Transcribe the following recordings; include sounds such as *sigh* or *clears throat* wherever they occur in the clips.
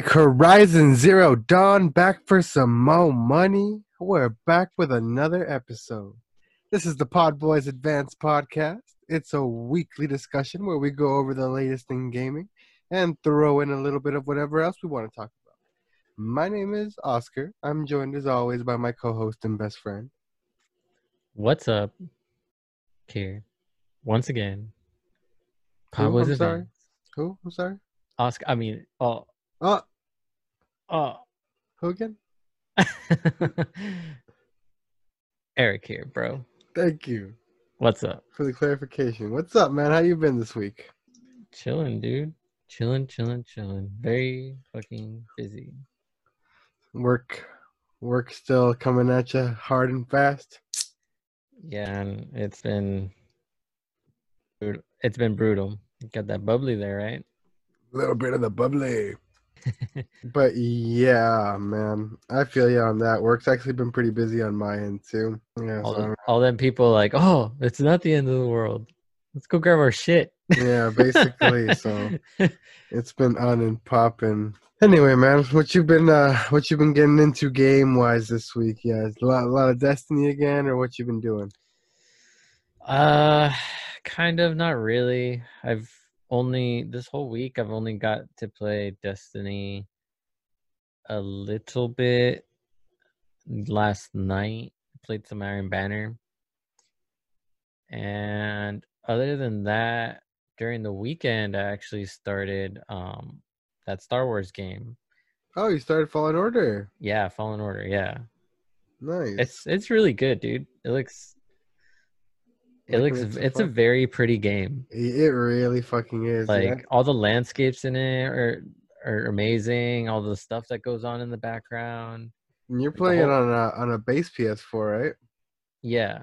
Like Horizon Zero Dawn back for some more money. We're back with another episode. This is the Pod Boys Advanced Podcast. It's a weekly discussion where we go over the latest in gaming and throw in a little bit of whatever else we want to talk about. My name is Oscar. I'm joined as always by my co-host and best friend. What's up? Here, once again. Who? Pod Boys I'm sorry? Advanced. Who? I'm sorry. Oscar. I mean, oh, Oh, oh. who again? *laughs* Eric here, bro. Thank you What's up? for the clarification. What's up, man? How you been this week? Chilling, dude. Chilling, chilling, chilling. Very fucking busy. Work, work still coming at you hard and fast. Yeah, and it's been, brutal. it's been brutal. Got that bubbly there, right? A little bit of the bubbly. But yeah, man, I feel you on that. Work's actually been pretty busy on my end too. Yeah, all, so, them, all them people like, oh, it's not the end of the world. Let's go grab our shit. yeah, basically. so *laughs* it's been on and popping. Anyway, man, what you been uh what you been getting into game wise this week? Yeah, a lot, a lot of Destiny again, or what you've been doing? Uh, kind of, not really. I've only this whole week I've only got to play Destiny a little bit. Last night played some Iron Banner. And other than that, during the weekend I actually started um that Star Wars game. Oh, you started Fallen Order. Yeah, Fallen Order, yeah. Nice. It's it's really good, dude. It looks it Like, looks it's a it's a fuck- very pretty game. It really fucking is. like yeah. all the landscapes in it are are amazing all the stuff that goes on in the background And you're playing whole- on a on a base PS4, right? yeah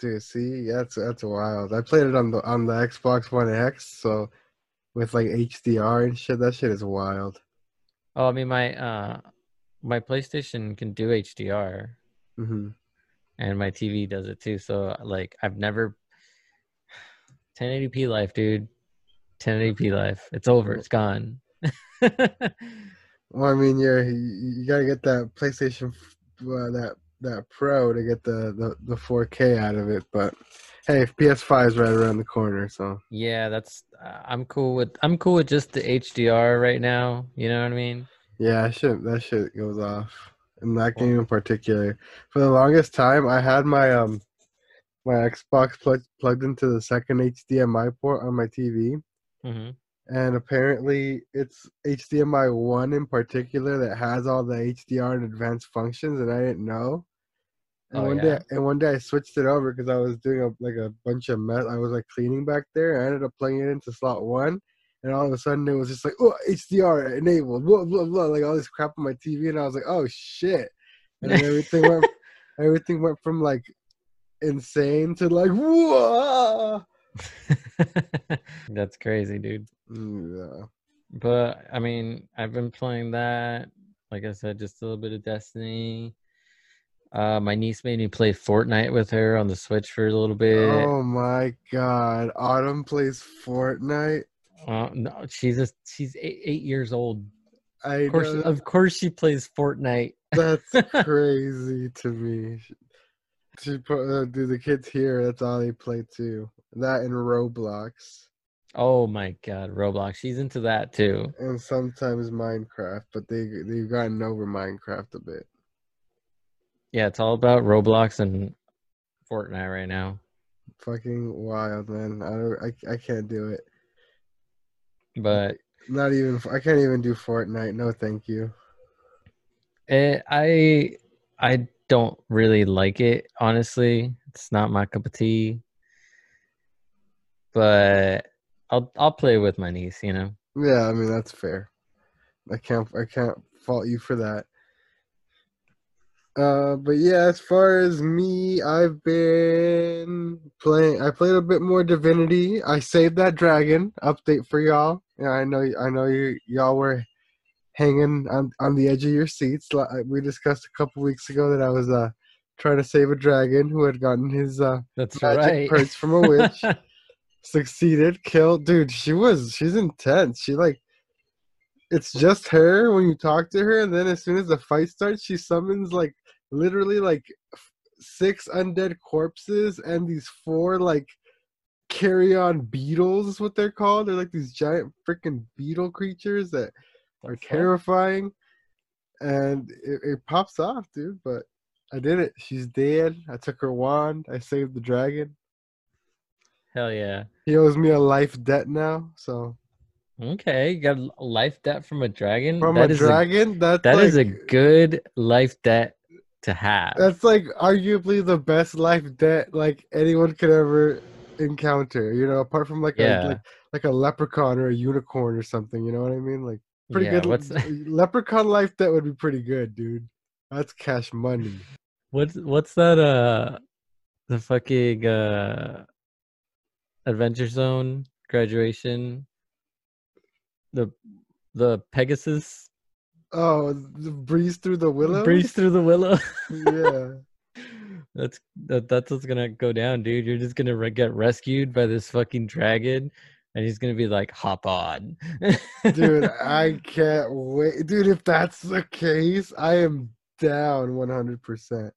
Dude, see, yeah, that's that's wild. I played it on the on the Xbox One X, so with like HDR and shit. That shit is wild. oh i mean my uh my playstation can do hdr Mm-hmm. and my tv does it too so like i've never 1080p life dude. 1080p life. It's over. It's gone. *laughs* Well, I mean, you're you, you gotta get that PlayStation, uh, that that Pro to get the, the the 4K out of it. But hey, PS5 is right around the corner, so. Yeah that's uh, i'm cool with i'm cool with just the hdr right now you know what i mean? Yeah, shit that shit goes off. In that game in particular, for the longest time, I had my um my Xbox plugged plugged into the second HDMI port on my TV. hmm and apparently it's HDMI one in particular that has all the HDR and advanced functions, and I didn't know. And Oh, one yeah? day, and one day I switched it over because I was doing a, like a bunch of mess. I was like cleaning back there. I ended up plugging it into slot one, and all of a sudden it was just like, oh, HDR enabled, blah blah blah, like all this crap on my TV, and I was like, oh shit, and everything went, *laughs* everything went from like insane to like, whoa. *laughs* that's crazy dude Yeah. But I mean, I've been playing that. Like I said, just a little bit of Destiny. Uh, my niece made me play Fortnite with her on the Switch for a little bit. Oh my god. Autumn plays Fortnite. Uh, no, she's a, she's eight, eight years old. I Of course, of course, she plays Fortnite. that's *laughs* crazy to me. She put, uh, dude, the kids here, that's all they play too. That and Roblox. Oh my god, Roblox. She's into that too. And sometimes Minecraft, but they they've gotten over Minecraft a bit. Yeah, it's all about Roblox and Fortnite right now. Fucking wild, man. I don't I, I can't do it. But Not even I can't even do Fortnite. No, thank you. it, I I don't really like it. Honestly, it's not my cup of tea. But I'll I'll play with my niece. You know. Yeah, I mean that's fair. I can't I can't fault you for that. Uh, but yeah, as far as me, I've been playing. I played a bit more Divinity. I saved that dragon. Update for y'all. Yeah, I know. I know you y'all were hanging on on the edge of your seats. We discussed a couple weeks ago that I was uh trying to save a dragon who had gotten his uh That's magic right. perks from a witch. *laughs* succeeded, killed. Dude, she was she's intense. She like it's just her when you talk to her, and then as soon as the fight starts, she summons like literally like f- six undead corpses and these four like carrion beetles is what they're called. They're like these giant freaking beetle creatures that are fuck? terrifying, and it, it pops off, dude. But I did it. She's dead. I took her wand. I saved the dragon. Hell yeah. He owes me a life debt now. So Okay, you got a life debt from a dragon. from That a is dragon, that's that like, is a good life debt to have. That's like arguably the best life debt like anyone could ever encounter. You know, apart from like Yeah. a like, like a leprechaun or a unicorn or something. You know what I mean? Like pretty yeah, good. What's leprechaun Life? That would be pretty good, dude. That's cash money. *laughs* what's what's that? Uh, the fucking uh, Adventure Zone graduation. The the Pegasus Oh, the breeze through the willow. breeze through the willow. yeah. *laughs* That's that, that's what's gonna go down, dude. You're just gonna re- get rescued by this fucking dragon, and he's gonna be like, "Hop on, Dude, I *laughs* can't wait. Dude, if that's the case, I am down 100%.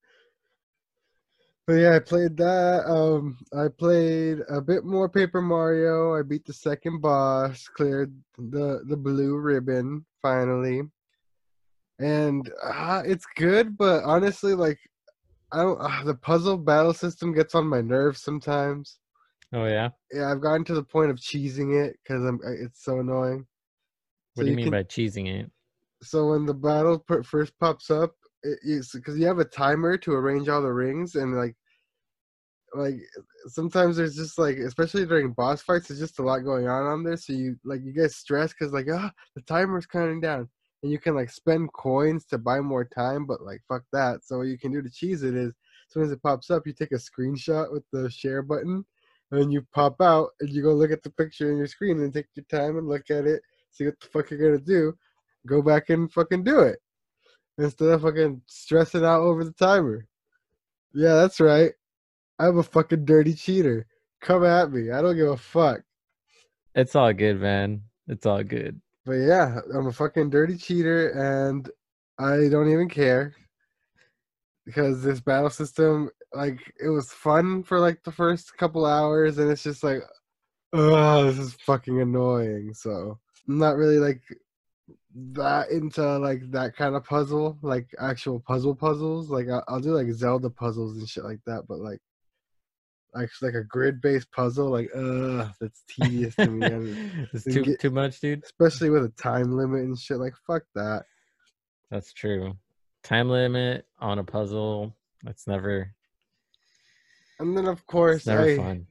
But yeah, I played that. Um, I played a bit more Paper Mario. I beat the second boss, cleared the the blue ribbon finally, and uh, it's good. But honestly, like, I don't. Uh, the puzzle battle system gets on my nerves sometimes. Oh yeah. Yeah, I've gotten to the point of cheesing it because I'm. It's so annoying. What So do you you mean can- by cheesing it? so when the battle first pops up it is because you have a timer to arrange all the rings and like like sometimes there's just like especially during boss fights there's just a lot going on on there so you like you get stressed because like ah the timer's counting down and you can like spend coins to buy more time but like fuck that so what you can do to cheese it is as soon as it pops up you take a screenshot with the share button and then you pop out and you go look at the picture in your screen and take your time and look at it see what the fuck you're gonna do go back and fucking do it instead of fucking stressing out over the timer. Yeah, that's right. I'm a fucking dirty cheater. Come at me. I don't give a fuck. It's all good, man. It's all good. But yeah, I'm a fucking dirty cheater and I don't even care. Because this battle system, like, it was fun for like the first couple hours and it's just like, oh, this is fucking annoying. So I'm not really like that into like that kind of puzzle, like actual puzzle puzzles. Like I- I'll do like Zelda puzzles and shit like that, but like actually like a grid based puzzle, like uh that's *laughs* tedious to me. and it's too get- too much, dude. especially with a time limit and shit. Like fuck that. That's true. Time limit on a puzzle. That's never. And then of course I fun.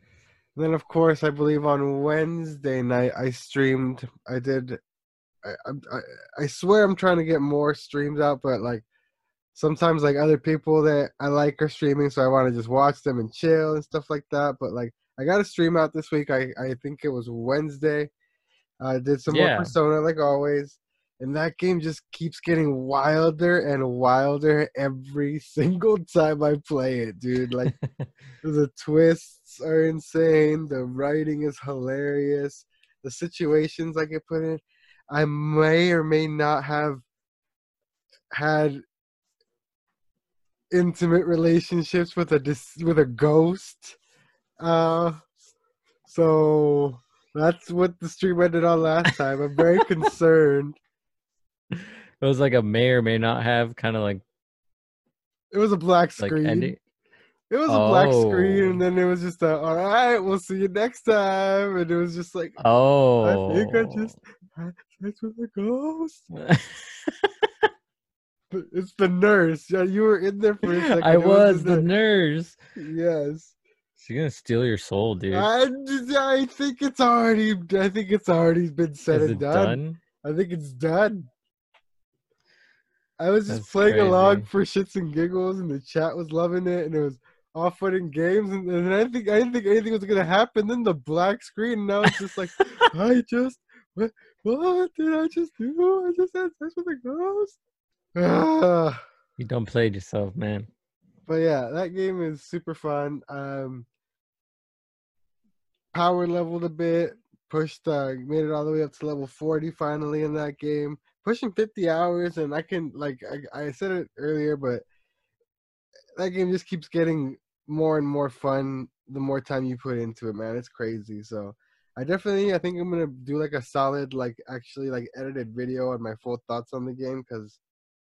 then of course I believe on Wednesday night I streamed. I did. I, I I- I swear I'm trying to get more streams out, but like sometimes like other people that I like are streaming, so I want to just watch them and chill and stuff like that. But like I got a stream out this week. I I think it was Wednesday. I did some Yeah. more Persona like always, and that game just keeps getting wilder and wilder every *laughs* single time I play it, dude. Like *laughs* the twists are insane. The writing is hilarious. The situations I get put in, I may or may not have had intimate relationships with a dis- with a ghost. Uh, so that's what the stream ended on last time. I'm very *laughs* concerned. It was like a may or may not have kind of like It was a black like screen. ending. It was a black screen, Oh. and then it was just a, all right, we'll see you next time. And it was just like, Oh, I think I just oh. had sex with a ghost. *laughs* It's the nurse. Yeah, you were in there for a second. I It was the nurse. Yes. She's gonna steal your soul, dude. I, I think it's already. I think it's already been said Is and done. done? I think it's done. I was just That's playing along for shits and giggles, and the chat was loving it, and it was and games. And, and I think I didn't think anything was gonna happen. Then the black screen, and now it's just like *laughs* I just what, what did I just do? I just had sex with a ghost. Ah. You don't play yourself, man. But yeah, that game is super fun. Um, power leveled a bit, pushed, uh, made it all the way up to level 40 finally in that game, pushing 50 hours, and I can like I, I said it earlier, but that game just keeps getting more and more fun the more time you put into it, man. It's crazy. So I definitely I think I'm gonna do like a solid like actually like edited video on my full thoughts on the game because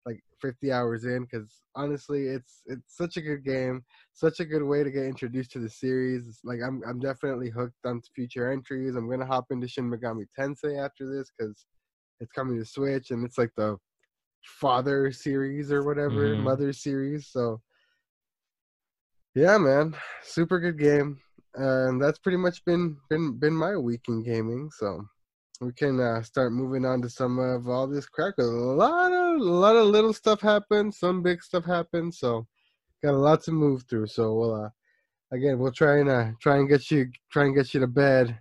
like 50 hours in because honestly it's it's such a good game such a good way to get introduced to the series like i'm i'm definitely hooked on future entries i'm gonna hop into shin megami tensei after this because it's coming to switch and it's like the father series or whatever Mhm. mother series so yeah man super good game and that's pretty much been been been my week in gaming so we can uh, start moving on to some of all this crap. 'cause A lot of a lot of little stuff happened, some big stuff happened, so got a lot to move through. So we'll uh, again we'll try and uh, try and get you try and get you to bed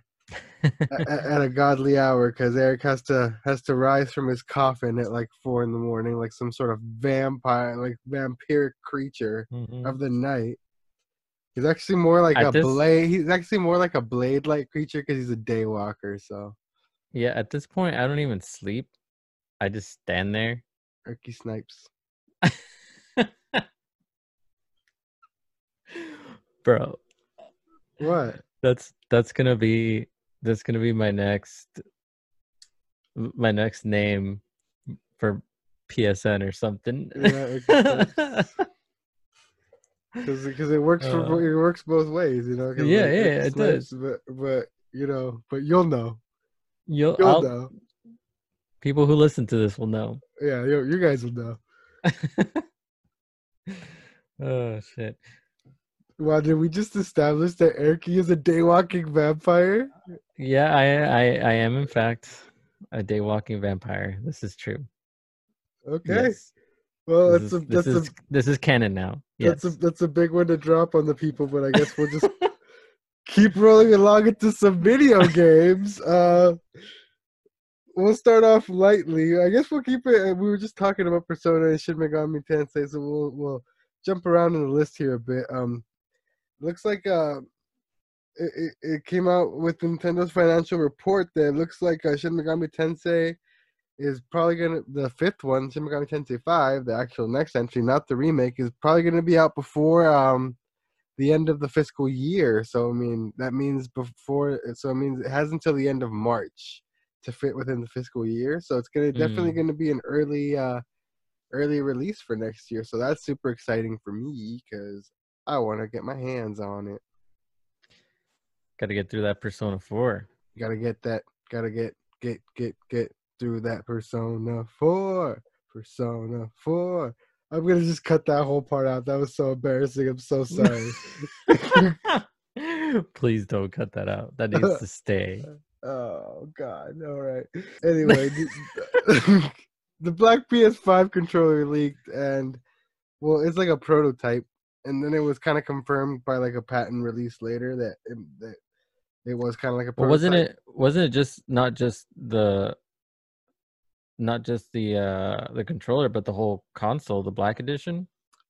at, *laughs* at a godly hour because Eric has to has to rise from his coffin at like four in the morning, like some sort of vampire, like vampiric creature Mhm. of the night. He's actually more like At a this- blade. He's actually more like a blade-like creature because he's a daywalker. So Yeah, at this point, I don't even sleep. I just stand there. Erky Snipes. *laughs* Bro, What? that's that's gonna be that's gonna be my next my next name for PSN or something. Because *laughs* because it works for Uh, it works both ways, you know. yeah, like, yeah, it Snipes, does. But but you know, but you'll know, You'll, you'll know. people who listen to this will know. Yeah, you, you guys will know. *laughs* oh shit. Wow, did we just establish that Erky is a daywalking vampire? Yeah, I I I am in fact a day walking vampire. This is true. Okay, Yes. well This that's is, a this that's is a this is canon now. Yes. that's a that's a big one to drop on the people, but I guess we'll just *laughs* keep rolling along into some video *laughs* games. Uh, we'll start off lightly. I guess we'll keep it. We were just talking about Persona and Shin Megami Tensei, so we'll we'll jump around in the list here a bit. Um, looks like uh, it, it, it came out with Nintendo's financial report that it looks like uh, Shin Megami Tensei is probably gonna the fifth one, Shin Megami Tensei Five, the actual next entry, not the remake, is probably gonna be out before um the end of the fiscal year. So I mean that means before. So it means it has until the end of March to fit within the fiscal year. So it's gonna definitely Mm. gonna be an early uh early release for next year. So that's super exciting for me because I want to get my hands on it. Got to get through that Persona 4. Gotta get that. Gotta get get get get through that Persona Four. Persona Four. I'm gonna just cut that whole part out. That was so embarrassing. I'm so sorry. *laughs* Please don't cut that out. That needs to stay. *laughs* oh God. All right. Anyway, the, the *laughs* Black PS5 controller leaked, and well, it's like a prototype, and then it was kind of confirmed by like a patent release later that it, that it was kind of like a. Wasn't it wasn't it just not just the not just the uh the controller but the whole console, the black edition?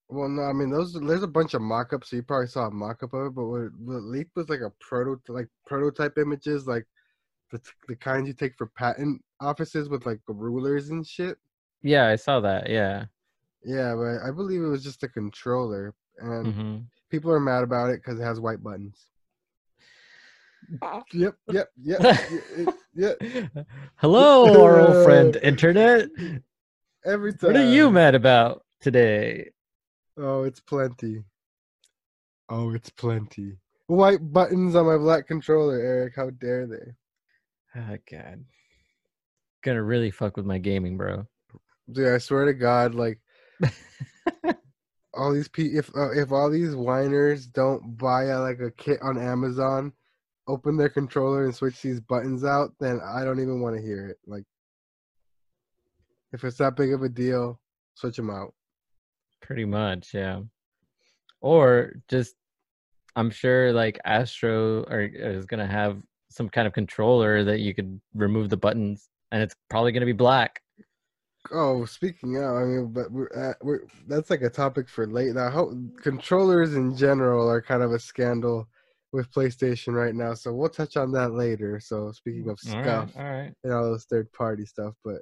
Well, no, I mean those. There's a bunch of mock-ups, so you probably saw a mock-up of it. But what, what leaked was like a proto, like prototype images, like the the kinds you take for patent offices with like rulers and shit. Yeah, I saw that. Yeah. Yeah, but I believe it was just a controller, and hmm people are mad about it because it has white buttons. Yep, yep, yep, *laughs* y- it- yep. Hello, our old friend internet. Every time. What are you mad about today? Oh, it's plenty. Oh, it's plenty. White buttons on my black controller, Eric. How dare they? Oh god. Gonna really fuck with my gaming, bro. Dude, I swear to God, like *laughs* all these pe if uh, if all these whiners don't buy a, like a kit on Amazon, open their controller and switch these buttons out, then I don't even want to hear it. Like, if it's that big of a deal, switch them out. Pretty much, yeah. Or just I'm sure like Astro or is gonna have some kind of controller that you could remove the buttons and it's probably gonna be black. Oh, speaking of, I mean, but we're, at, we're that's like a topic for late. Now, how controllers in general are kind of a scandal with PlayStation right now. So we'll touch on that later. So speaking of All right, stuff all right. and all those third party stuff, but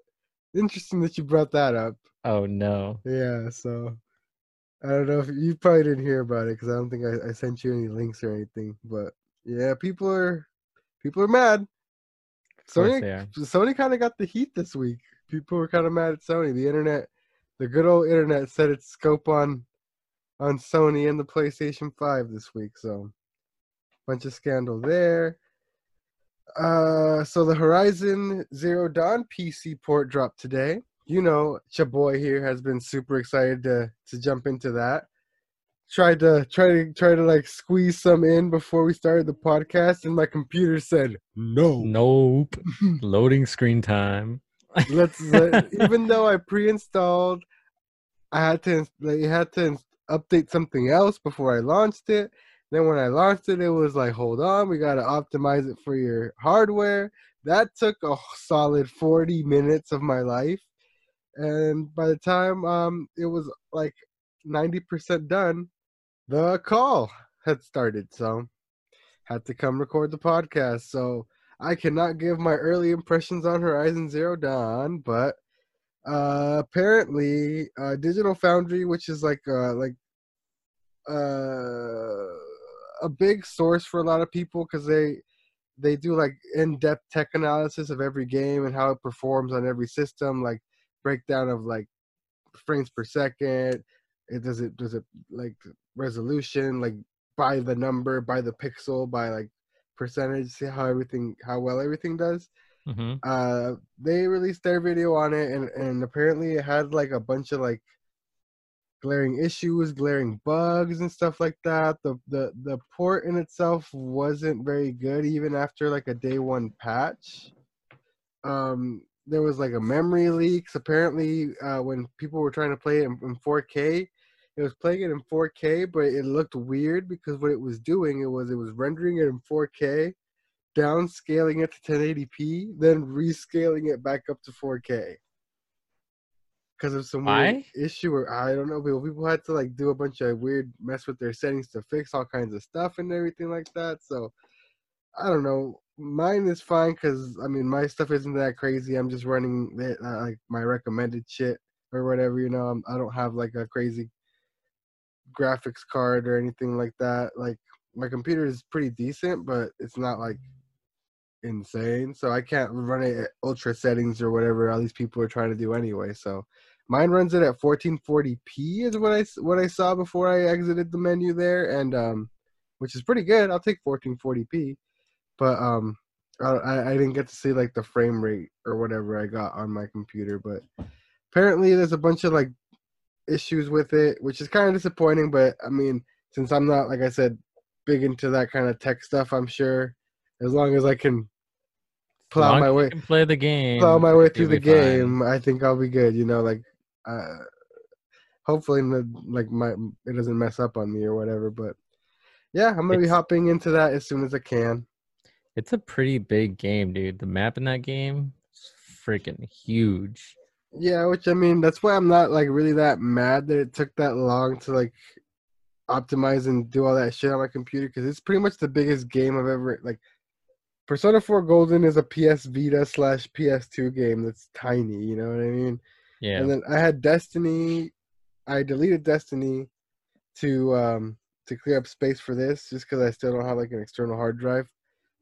interesting that you brought that up. Oh no. Yeah, so I don't know if you probably didn't hear about it because I don't think I, I sent you any links or anything. But yeah, people are people are mad. Sony. Sony kind of got the heat this week. People were kind of mad at Sony. The internet, the good old internet, set its scope on on Sony and the PlayStation Five this week. So bunch of scandal there. Uh, so the Horizon Zero Dawn PC port dropped today. You know, your boy here has been super excited to to jump into that. Tried to try to try to like squeeze some in before we started the podcast, and my computer said no. Nope. *laughs* Loading screen time. Let's let, even though I pre-installed, I had to like, had to update something else before I launched it. Then when I launched it, it was like, hold on, we gotta optimize it for your hardware. That took a solid 40 minutes of my life. And by the time um it was like 90% done, the call had started. So had to come record the podcast. So I cannot give my early impressions on Horizon Zero Dawn, but uh apparently uh Digital Foundry, which is like uh like uh a big source for a lot of people because they they do like in-depth tech analysis of every game and how it performs on every system like breakdown of like frames per second it does it does it like resolution like by the number by the pixel by like percentage see how everything how well everything does. Hmm uh they released their video on it and and apparently it had like a bunch of like glaring issues glaring bugs and stuff like that. The the the port in itself wasn't very good even after like a day one patch. Um there was like a memory leaks. Apparently uh when people were trying to play it in, in 4k it was playing it in 4k but it looked weird because what it was doing it was it was rendering it in 4k downscaling it to 1080p then rescaling it back up to 4k because of some weird issue or I don't know. People people had to like do a bunch of weird mess with their settings to fix all kinds of stuff and everything like that. So I don't know. Mine is fine because I mean my stuff isn't that crazy. I'm just running uh, like my recommended shit or whatever. You know, I'm, I don't have like a crazy graphics card or anything like that. Like my computer is pretty decent, but it's not like insane. So I can't run it at ultra settings or whatever all these people are trying to do anyway. So mine runs it at 1440p is what I what I saw before I exited the menu there, and um, which is pretty good. I'll take 1440p, but um, I I didn't get to see like the frame rate or whatever I got on my computer, but apparently there's a bunch of like issues with it, which is kind of disappointing. But I mean, since I'm not like I said big into that kind of tech stuff, I'm sure as long as I can plow my way can play the game. plow my way through the be fine. game, I think I'll be good. You know, like uh, hopefully, like my it doesn't mess up on me or whatever. But yeah, I'm gonna be hopping into that as soon as I can. It's a pretty big game, dude. The map in that game is freaking huge. Yeah, which I mean, that's why I'm not like really that mad that it took that long to like optimize and do all that shit on my computer because it's pretty much the biggest game I've ever like. Persona 4 Golden is a PS Vita slash PS2 game that's tiny. You know what I mean? Yeah. And then I had Destiny. I deleted Destiny to um to clear up space for this, just because I still don't have like an external hard drive.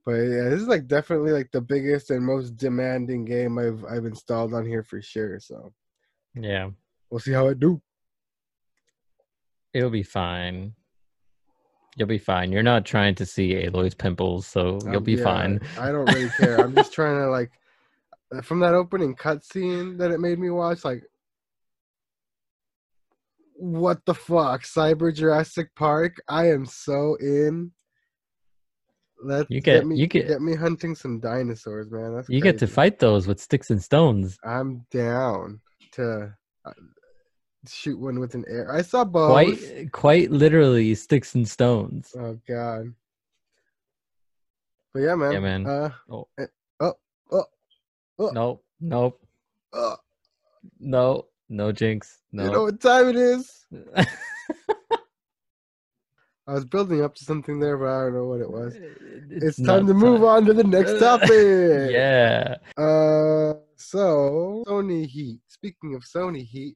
But yeah, this is like definitely like the biggest and most demanding game I've I've installed on here for sure. So yeah. we'll see how it do. It'll be fine. You'll be fine. You're not trying to see Aloy's pimples, so you'll Um, be yeah, fine. I don't really care. I'm just *laughs* trying to like from that opening cutscene that it made me watch, like what the fuck? Cyber Jurassic Park? I am so in. Let's You get, get- me you get- get me hunting some dinosaurs, man. That's You get to fight those with sticks and stones. I'm down to uh, shoot one with an air. I saw bows. Quite quite literally sticks and stones. Oh god. But yeah, man. Yeah, man. Uh, Oh. eh, oh, oh, oh, Nope. Nope. oh. No. No jinx. No. You know what time it is? *laughs* I was building up to something there, but I don't know what it was. It's, not time to move on to the next *laughs* topic. yeah. Uh, so Sony Heat. Speaking of Sony Heat,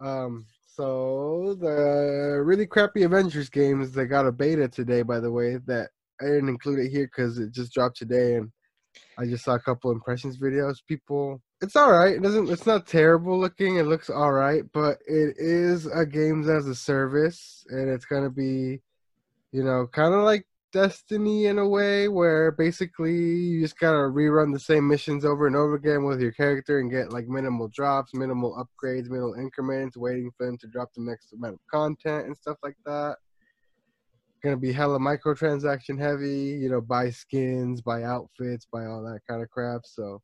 um, so the really crappy Avengers games they got a beta today. By the way, that I didn't include it here because it just dropped today, and I just saw a couple impressions videos. People, it's all right. It doesn't. It's not terrible looking. It looks all right, but it is a games as a service, and it's gonna be, you know, kind of like Destiny in a way, where basically you just gotta rerun the same missions over and over again with your character and get like minimal drops, minimal upgrades, minimal increments, waiting for them to drop the next amount of content and stuff like that gonna be hella microtransaction heavy, you know, buy skins, buy outfits, buy all that kind of crap. So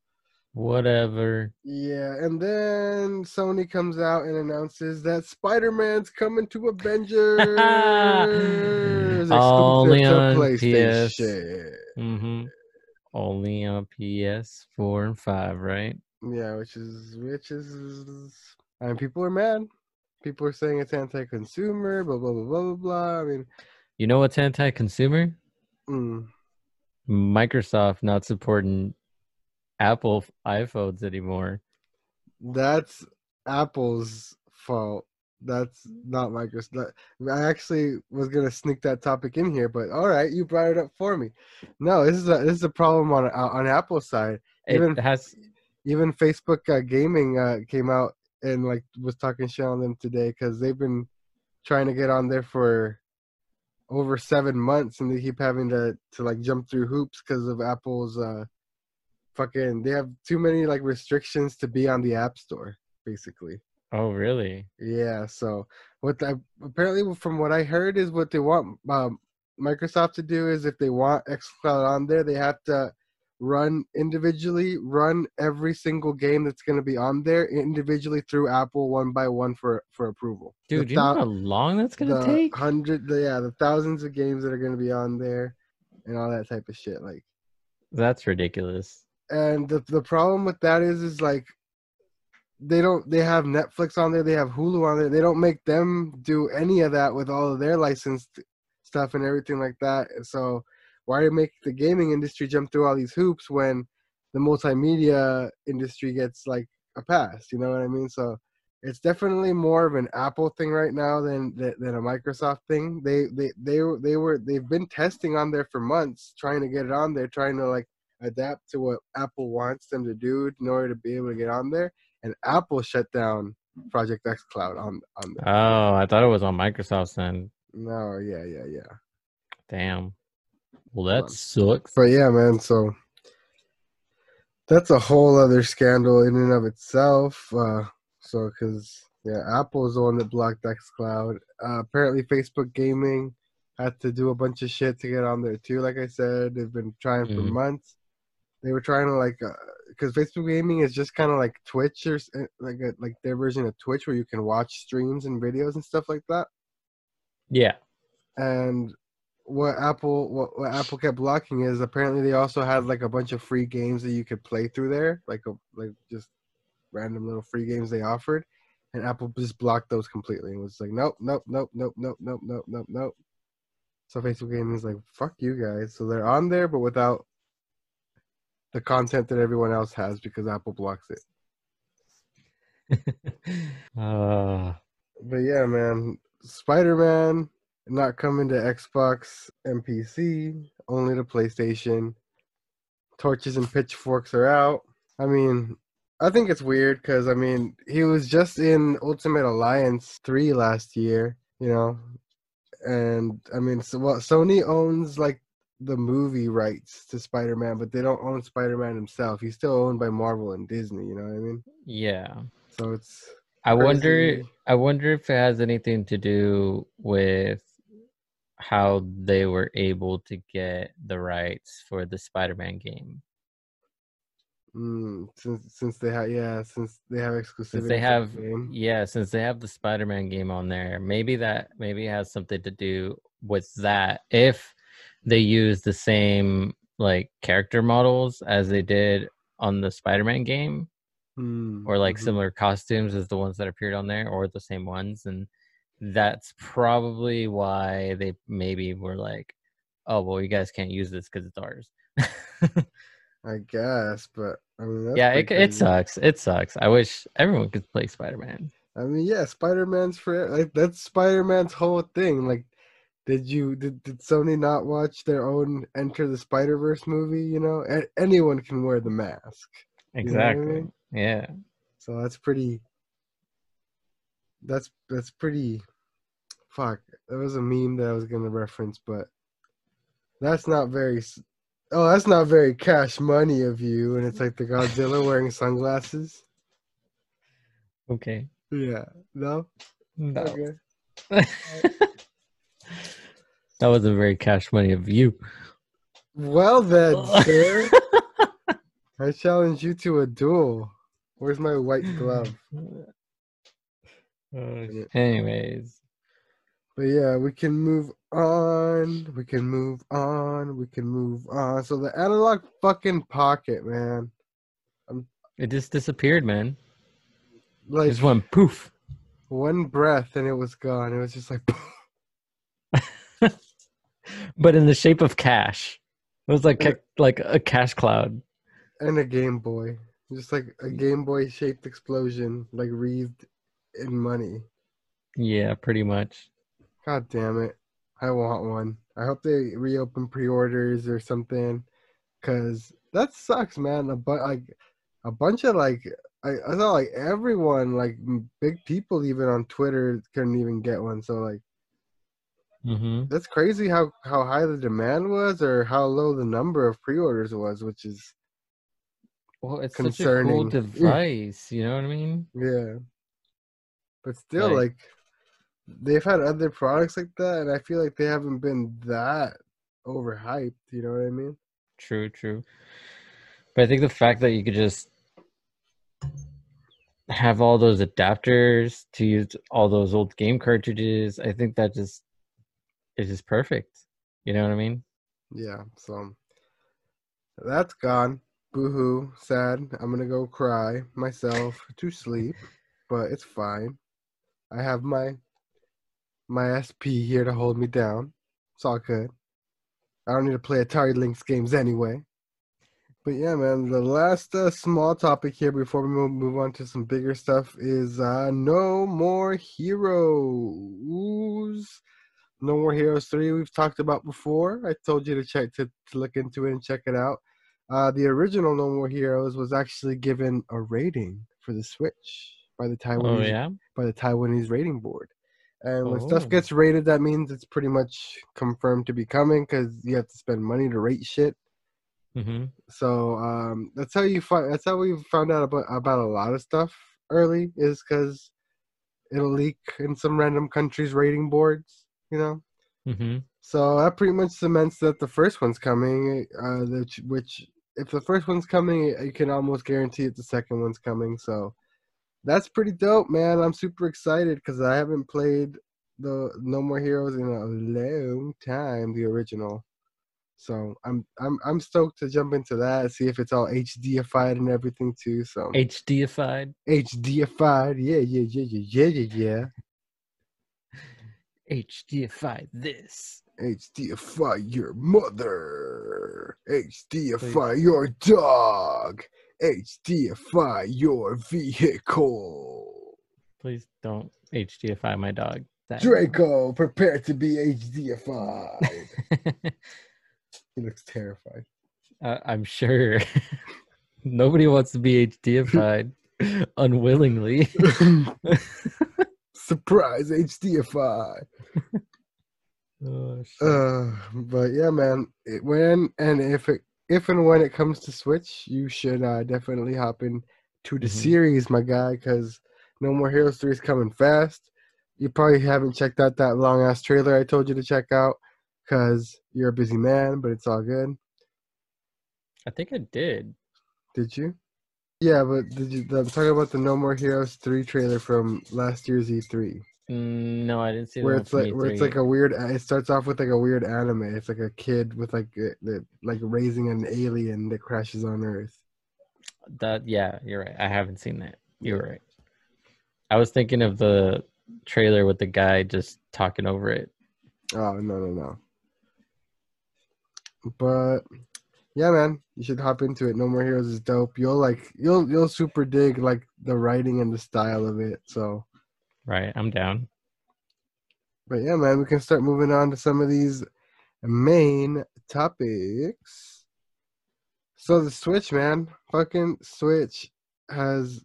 Whatever. yeah, and then Sony comes out and announces that Spider-Man's coming to *laughs* Avengers Only on PS. Mm-hmm. Only on PS four and five, right? Yeah, which is which is I mean people are mad. People are saying it's anti-consumer, blah blah blah blah blah blah. I mean, You know what's anti-consumer? mm, Microsoft not supporting Apple iPhones anymore. That's Apple's fault. That's not Microsoft. I actually was gonna sneak that topic in here, but all right, you brought it up for me. No, this is a this is a problem on on Apple's side. It Even- has Even Facebook uh, Gaming uh, came out and like was talking shit on them today because they've been trying to get on there for over seven months, and they keep having to to like jump through hoops because of Apple's uh fucking. They have too many like restrictions to be on the App Store, basically. oh really? Yeah, so what the, apparently from what I heard is what they want um, Microsoft to do is if they want xCloud on there, they have to run individually, run every single game that's going to be on there individually through Apple one by one for for approval. The Dude, you know how long that's gonna take? hundred, the, yeah, the thousands of games that are going to be on there, and all that type of shit. Like, That's ridiculous. And the the problem with that is is like they don't they have Netflix on there, they have Hulu on there. They don't make them do any of that with all of their licensed stuff and everything like that. So why make the gaming industry jump through all these hoops when the multimedia industry gets like a pass? You know what I mean? So it's definitely more of an Apple thing right now than than a Microsoft thing. They they they they were they've been testing on there for months, trying to get it on there, trying to like adapt to what Apple wants them to do in order to be able to get on there. And Apple shut down Project X Cloud on on there. Oh, I thought it was on Microsoft's end. no, yeah, yeah, yeah. Damn. Well, that sucks. But yeah, man. So that's a whole other scandal in and of itself. Uh, so because yeah, Apple is the one that blocked xCloud. Uh, apparently, Facebook Gaming had to do a bunch of shit to get on there too. Like I said, they've been trying for Mhm. months. They were trying to like, because Facebook Gaming is just kind of like Twitch or uh, like a, like their version of Twitch where you can watch streams and videos and stuff like that Yeah. and what Apple what, what Apple kept blocking is apparently they also had like a bunch of free games that you could play through there, like a like just random little free games they offered, and Apple just blocked those completely and was like, nope, nope, nope, nope, nope, nope, nope, nope, nope. So Facebook Gaming is like, fuck you guys. So they're on there, but without the content that everyone else has because Apple blocks it. *laughs* uh, But yeah, man, Spider Man not coming to Xbox and PC, only to PlayStation. Torches and pitchforks are out. I mean, I think it's weird because I mean he was just in Ultimate Alliance three last year, you know, and I mean, so well, Sony owns like the movie rights to Spider Man, but they don't own Spider Man himself. He's still owned by Marvel and Disney. You know what I mean? yeah. So it's I wonder. I wonder if it has anything to do with how they were able to get the rights for the Spider-Man game. Mm, since since they have yeah since they have exclusivity Since they the have, yeah, since they have the Spider-Man game on there, maybe that maybe it has something to do with that. If they use the same like character models as they did on the Spider-Man game, Mm, or like mhm. similar costumes as the ones that appeared on there, or the same ones, and that's probably why they maybe were like, "Oh, well, you guys can't use this because it's ours." *laughs* I guess, but I mean, that's yeah, it, it sucks. It sucks. I wish everyone could play Spider Man. I mean, yeah, Spider Man's for like that's Spider Man's whole thing. Like, did you did, did Sony not watch their own Enter the Spider Verse movie? You know, A- anyone can wear the mask, know I Exactly. mean? Yeah. so that's pretty. That's that's pretty. Fuck, that was a meme that I was gonna reference, but that's not very. Oh, that's not very cash money of you. And it's like the Godzilla *laughs* wearing sunglasses. Okay. Yeah, no, No. okay. *laughs* that wasn't very cash money of you. Well then, *laughs* sir. I challenge you to a duel. Where's my white glove? Uh, anyways, But yeah, we can move on. We can move on. We can move on. So the analog fucking pocket, man. it just disappeared, man. It Like just went poof. one breath and it was gone. It was just like *laughs* *laughs* but in the shape of cash. It was like ca- like a cash cloud. and a Game Boy. Just like a Game Boy shaped explosion, like wreathed in money. Yeah, pretty much. God damn it. I want one. I hope they reopen pre-orders or something cuz that sucks, man. A bu- like a bunch of like I, I saw like everyone like big people even on Twitter couldn't even get one. So like hmm that's crazy how how high the demand was or how low the number of pre-orders was, which is Well, it's such a cool Concerning. *laughs* device. You know what I mean? yeah. But still Like- like they've had other products like that and I feel like they haven't been that overhyped, you know what I mean? True, true. But I think the fact that you could just have all those adapters to use all those old game cartridges, I think that just is just perfect. You know what I mean? Yeah, so that's gone. Boo-hoo, sad. I'm gonna go cry myself to sleep, but it's fine. I have my my SP here to hold me down. It's all good. I don't need to play Atari Lynx games anyway. But yeah, man, the last uh, small topic here before we move, move on to some bigger stuff is uh, No More Heroes. No More Heroes 3 we've talked about before. I told you to check to, to look into it and check it out. Uh, the original No More Heroes was actually given a rating for the Switch by the Oh Taiwanese yeah. by the Taiwanese rating board. And when Oh. stuff gets rated, that means it's pretty much confirmed to be coming because you have to spend money to rate shit. hmm So um, that's how you find. That's how we found out about about a lot of stuff early is because it'll leak in some random country's rating boards. You know. hmm So that pretty much cements that the first one's coming. Uh, which, which if the first one's coming, you can almost guarantee it the second one's coming. So that's pretty dope, man. I'm super excited because I haven't played the No More Heroes in a long time, the original. So I'm I'm I'm stoked to jump into that, see if it's all HDified and everything too. So HDified. HDified, yeah, yeah, yeah, yeah, yeah, yeah, HDified this. HDify your mother. HDify your dog. HDify your vehicle. Please don't HDify my dog. That- Draco, prepare to be HDified. *laughs* he looks terrified. uh, I'm sure *laughs* nobody wants to be HDified *laughs* unwillingly. Surprise HDify. *laughs* Oh. Uh, but yeah, man. It, when and if it if and when it comes to Switch, you should uh, definitely hop in to the Mhm. series, my guy, because No More Heroes Three is coming fast. You probably haven't checked out that long ass trailer I told you to check out, because you're a busy man. But it's all good. I think I did. Did you? Yeah, but did you? I'm talking about the No More Heroes Three trailer from last year's E3. Mm, no, I didn't see where it's like where it's like a weird it starts off with like a weird anime it's like a kid with like the- like raising an alien that crashes on earth that. Yeah, you're right. I haven't seen that. You're right. I was thinking of the trailer with the guy just talking over it. Oh no no no. But yeah, man, you should hop into it. No More Heroes is dope. You'll like you'll you'll super dig like the writing and the style of it. So Right, I'm down. But yeah, man, we can start moving on to some of these main topics. So the Switch, man, fucking Switch has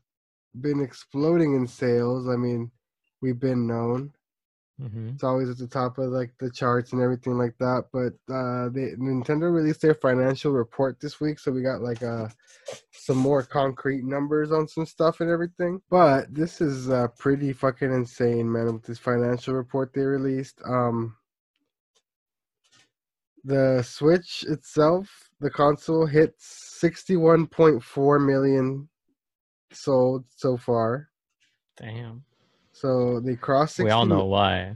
been exploding in sales. I mean, we've been known. Hmm It's always at the top of like the charts and everything like that. But uh they Nintendo released their financial report this week, so we got like uh some more concrete numbers on some stuff and everything. But this is uh pretty fucking insane, man, with this financial report they released. Um the Switch itself, the console hits 61.4 million sold so far. Damn. So they crossed 60 We all know why.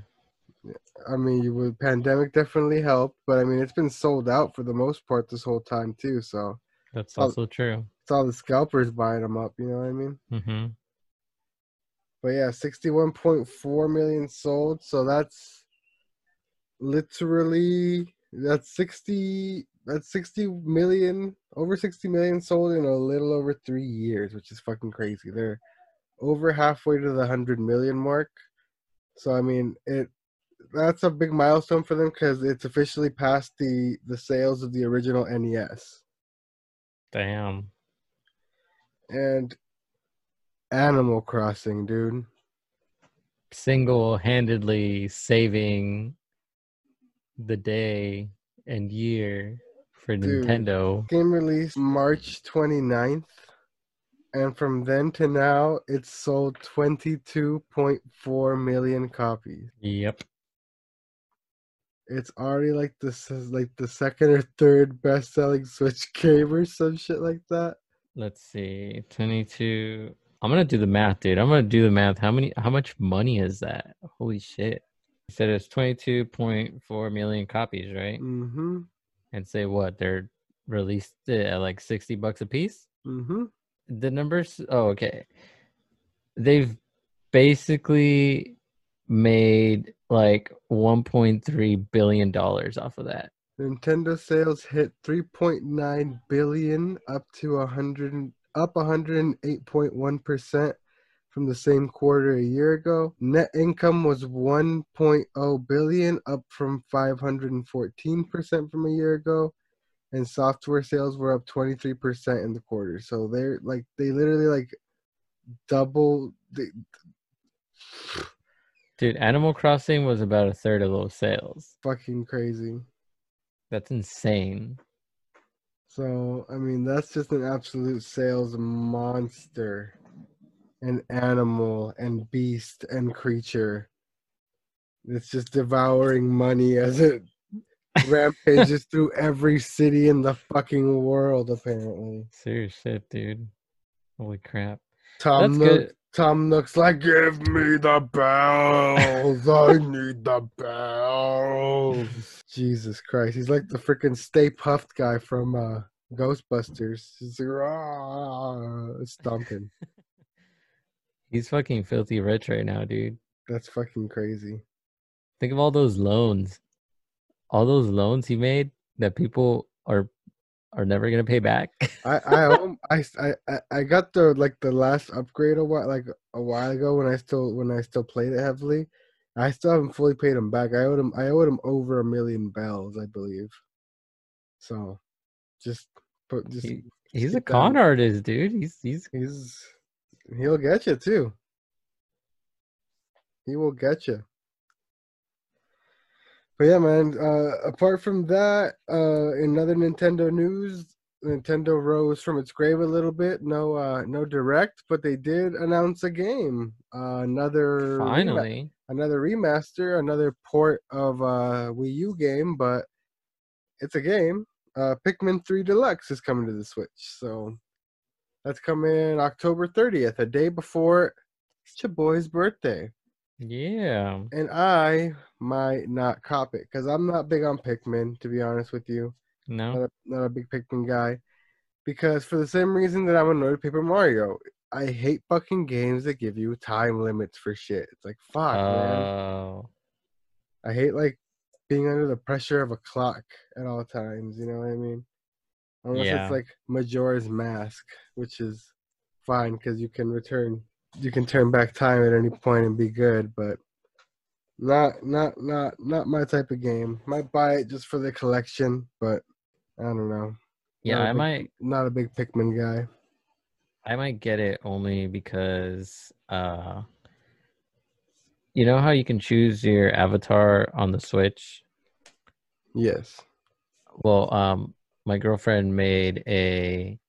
I mean, you would pandemic definitely helped, but I mean, it's been sold out for the most part this whole time too. So That's also true. it's all the scalpers buying them up. You know what I mean? Mm-hmm. But yeah, sixty-one point four million sold. So that's literally that's sixty. That's sixty million, over sixty million sold in a little over three years, which is fucking crazy. They're over halfway to the hundred million mark. So I mean, it that's a big milestone for them because it's officially past the the sales of the original NES Damn. and Animal Crossing, dude. Single handedly saving the day and year for Dude. Nintendo. Game released March 29th, and from then to now, it's sold 22.4 million copies. Yep. It's already like this is like the second or third best-selling *laughs* Switch game or some shit like that. Let's see. 22. I'm going to do the math, dude. I'm going to do the math. How many how much money is that? Holy shit. You said it's 22.4 million copies, right? Mm-hmm. And say what? They're released it at like 60 bucks a piece? Mm-hmm. The numbers oh okay. They've basically made like 1.3 billion dollars off of that. Nintendo sales hit 3.9 billion, up to 100, up 108.1 percent from the same quarter a year ago. Net income was 1.0 billion, up from 514 percent from a year ago, and software sales were up 23 percent in the quarter. So they're like they literally like double. The, dude animal crossing was about a third of those sales fucking crazy. that's insane So I mean, that's just an absolute sales monster, an animal and beast and creature. It's just devouring money as it rampages through every city in the fucking world. Apparently, serious shit dude holy crap Tom That's Nook, good. Tom Nook's like, "Give me the bells. I *laughs* need the bells." Jesus Christ, he's like the freaking Stay Puft guy from uh, Ghostbusters. He's like, "Rah," stomping. *laughs* he's fucking filthy rich right now dude That's fucking crazy. think of all those loans all those loans he made that people are are never gonna pay back *laughs* I I I, I I- got the like the last upgrade a while like a while ago when I still when I still played it heavily. I still haven't fully paid him back. I owed him I owed him over a million bells, I believe. So, just put just He- he's a con in- artist dude he's he's He's he'll get you too. He will get you. But yeah, man. Uh, apart from that, uh, in other Nintendo news, Nintendo rose from its grave a little bit. No, uh, no direct, but they did announce a game. Uh, another finally another remaster, another port of uh Wii U game, but it's a game. Uh, Pikmin 3 Deluxe is coming to the Switch, so that's coming October 30th, a day before it's your boy's birthday. Yeah And I might not cop it because I'm not big on Pikmin, to be honest with you. no Not a, not a big Pikmin guy. Because for the same reason that I'm annoyed with Paper Mario, I hate fucking games that give you time limits for shit. It's like fuck, man. Oh, I hate like being under the pressure of a clock at all times. You know what I mean? Unless Yeah. it's like Majora's Mask, which is fine because you can return, you can turn back time at any point and be good. But not, not, not, not my type of game. Might buy it just for the collection, but I don't know. yeah. Not I big- might. Not a big Pikmin guy. I might get it only because uh you know how you can choose your avatar on the Switch? Yes. Well, um my girlfriend made a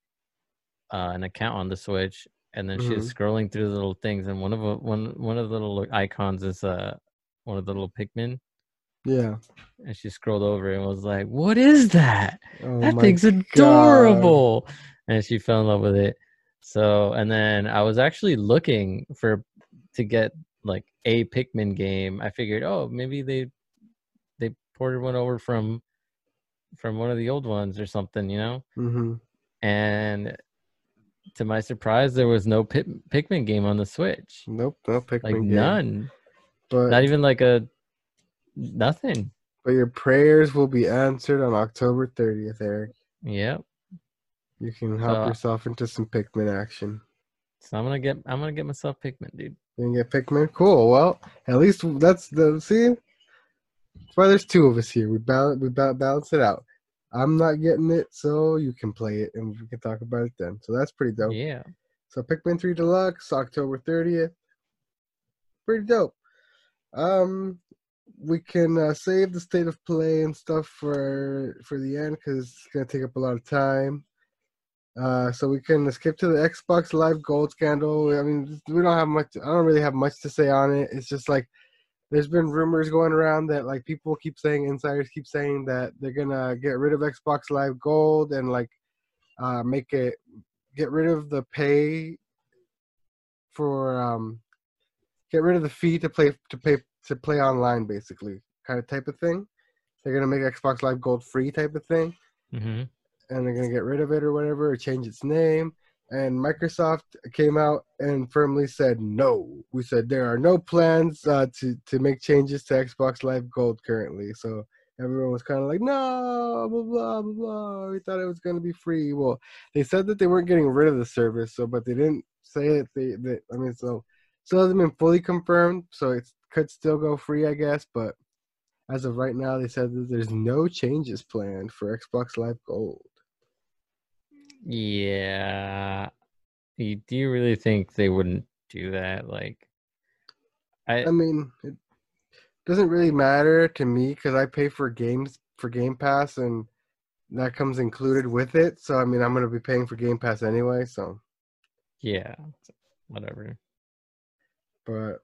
uh, an account on the Switch and then she was scrolling through the little things and one of the one one of the little icons is uh one of the little Pikmin. Yeah. and she scrolled over and was like, "What is that?" Oh that thing's adorable! And she fell in love with it. So and then i was actually looking for to get like a pikmin game. I figured oh maybe they they ported one over from from one of the old ones or something you know? Mm-hmm. and to my surprise there was no Pik- pikmin game on the switch Nope. No Pikmin like game. none But not even like a nothing but your prayers will be answered on October 30th, Eric. yep You can help So- uh, yourself into some Pikmin action. so i'm gonna get i'm gonna get myself pikmin dude You can get Pikmin. Cool. Well, at least that's the see. That's why there's two of us here. We balance we ba- balance it out. I'm not getting it, so you can play it, and we can talk about it then. So that's pretty dope. yeah So Pikmin 3 Deluxe, October 30th. Pretty dope. Um, we can uh, save the state of play and stuff for for the end because it's gonna take up a lot of time. Uh, so we can skip to the Xbox Live Gold scandal. I mean, we don't have much. I don't really have much to say on it. It's just like there's been rumors going around that like people keep saying, insiders keep saying that they're gonna get rid of Xbox Live Gold and like uh, make it get rid of the pay for um get rid of the fee to play to pay to play online basically kind of type of thing. They're gonna make xbox live gold free type of thing. Hmm and they're gonna get rid of it or whatever or change its name and microsoft came out and firmly said no. We said there are no plans uh, to to make changes to xbox live gold currently. So everyone was kind of like no blah blah blah we thought it was going to be free. Well they said that they weren't getting rid of the service so but they didn't say that they, they i mean so still hasn't been fully confirmed so it could still go free i guess but as of right now they said that there's no changes planned for xbox live gold Yeah. Do you really think they wouldn't do that? Like, I I mean, it doesn't really matter to me because I pay for games for Game Pass, and that comes included with it. So I mean, I'm gonna be paying for Game Pass anyway. So, yeah, whatever. but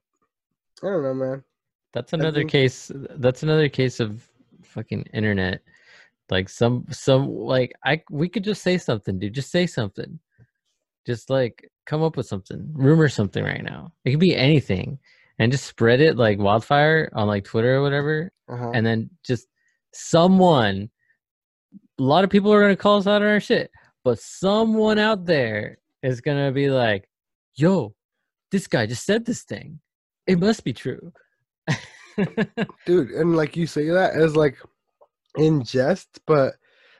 I don't know, man. That's another think- case. That's another case of fucking internet. Like some some like I we could just say something, dude. Just say something. Just like come up with something, rumor something right now. It could be anything, and just spread it like wildfire on like Twitter or whatever. Uh-huh. and then just someone a lot of people are going to call us out on our shit but someone out there is going to be like yo this guy just said this thing it must be true *laughs* Dude, and like you say that as like in jest, but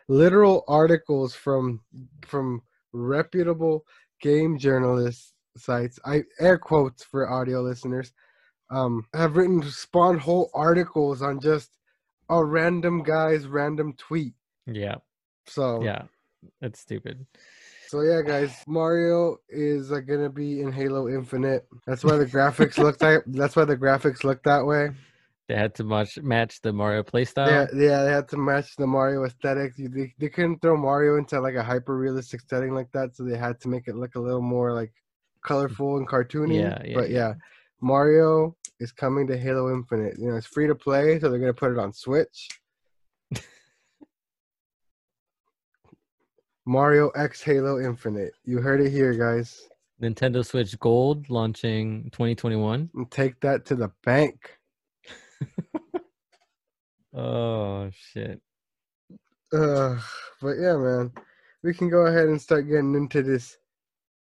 literal articles from from reputable game journalist sites, I air quotes for audio listeners, um, have written spawned whole articles on just a random guy's random tweet. yeah So yeah it's stupid So yeah, guys, Mario is uh, gonna be in Halo Infinite. That's why the graphics look that. That's why the graphics look that way. They had to match match the mario playstyle Yeah, yeah, they had to match the Mario aesthetic. You- They, they couldn't throw Mario into like a hyper realistic setting like that, so they had to make it look a little more like colorful and cartoony. Yeah, yeah, but yeah. yeah, Mario is coming to Halo Infinite. You know, it's free to play, so they're gonna put it on Switch. *laughs* Mario X Halo Infinite. You heard it here, guys. nintendo switch gold launching 2021 And take that to the bank. *laughs* oh shit Uh, but yeah, man, we can go ahead and start getting into this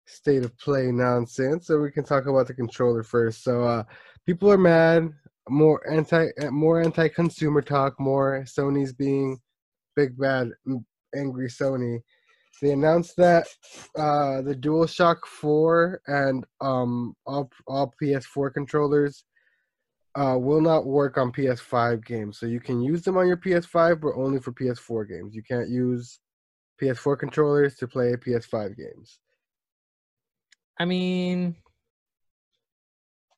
state of play nonsense. So we can talk about the controller first. So uh, people are mad. More anti, more anti-consumer talk. More Sony's being big bad, angry Sony. They announced that uh, the DualShock 4 and um, all all PS4 controllers uh, will not work on PS5 games. So you can use them on your PS5, but only for PS4 games. You can't use PS4 controllers to play PS5 games. I mean,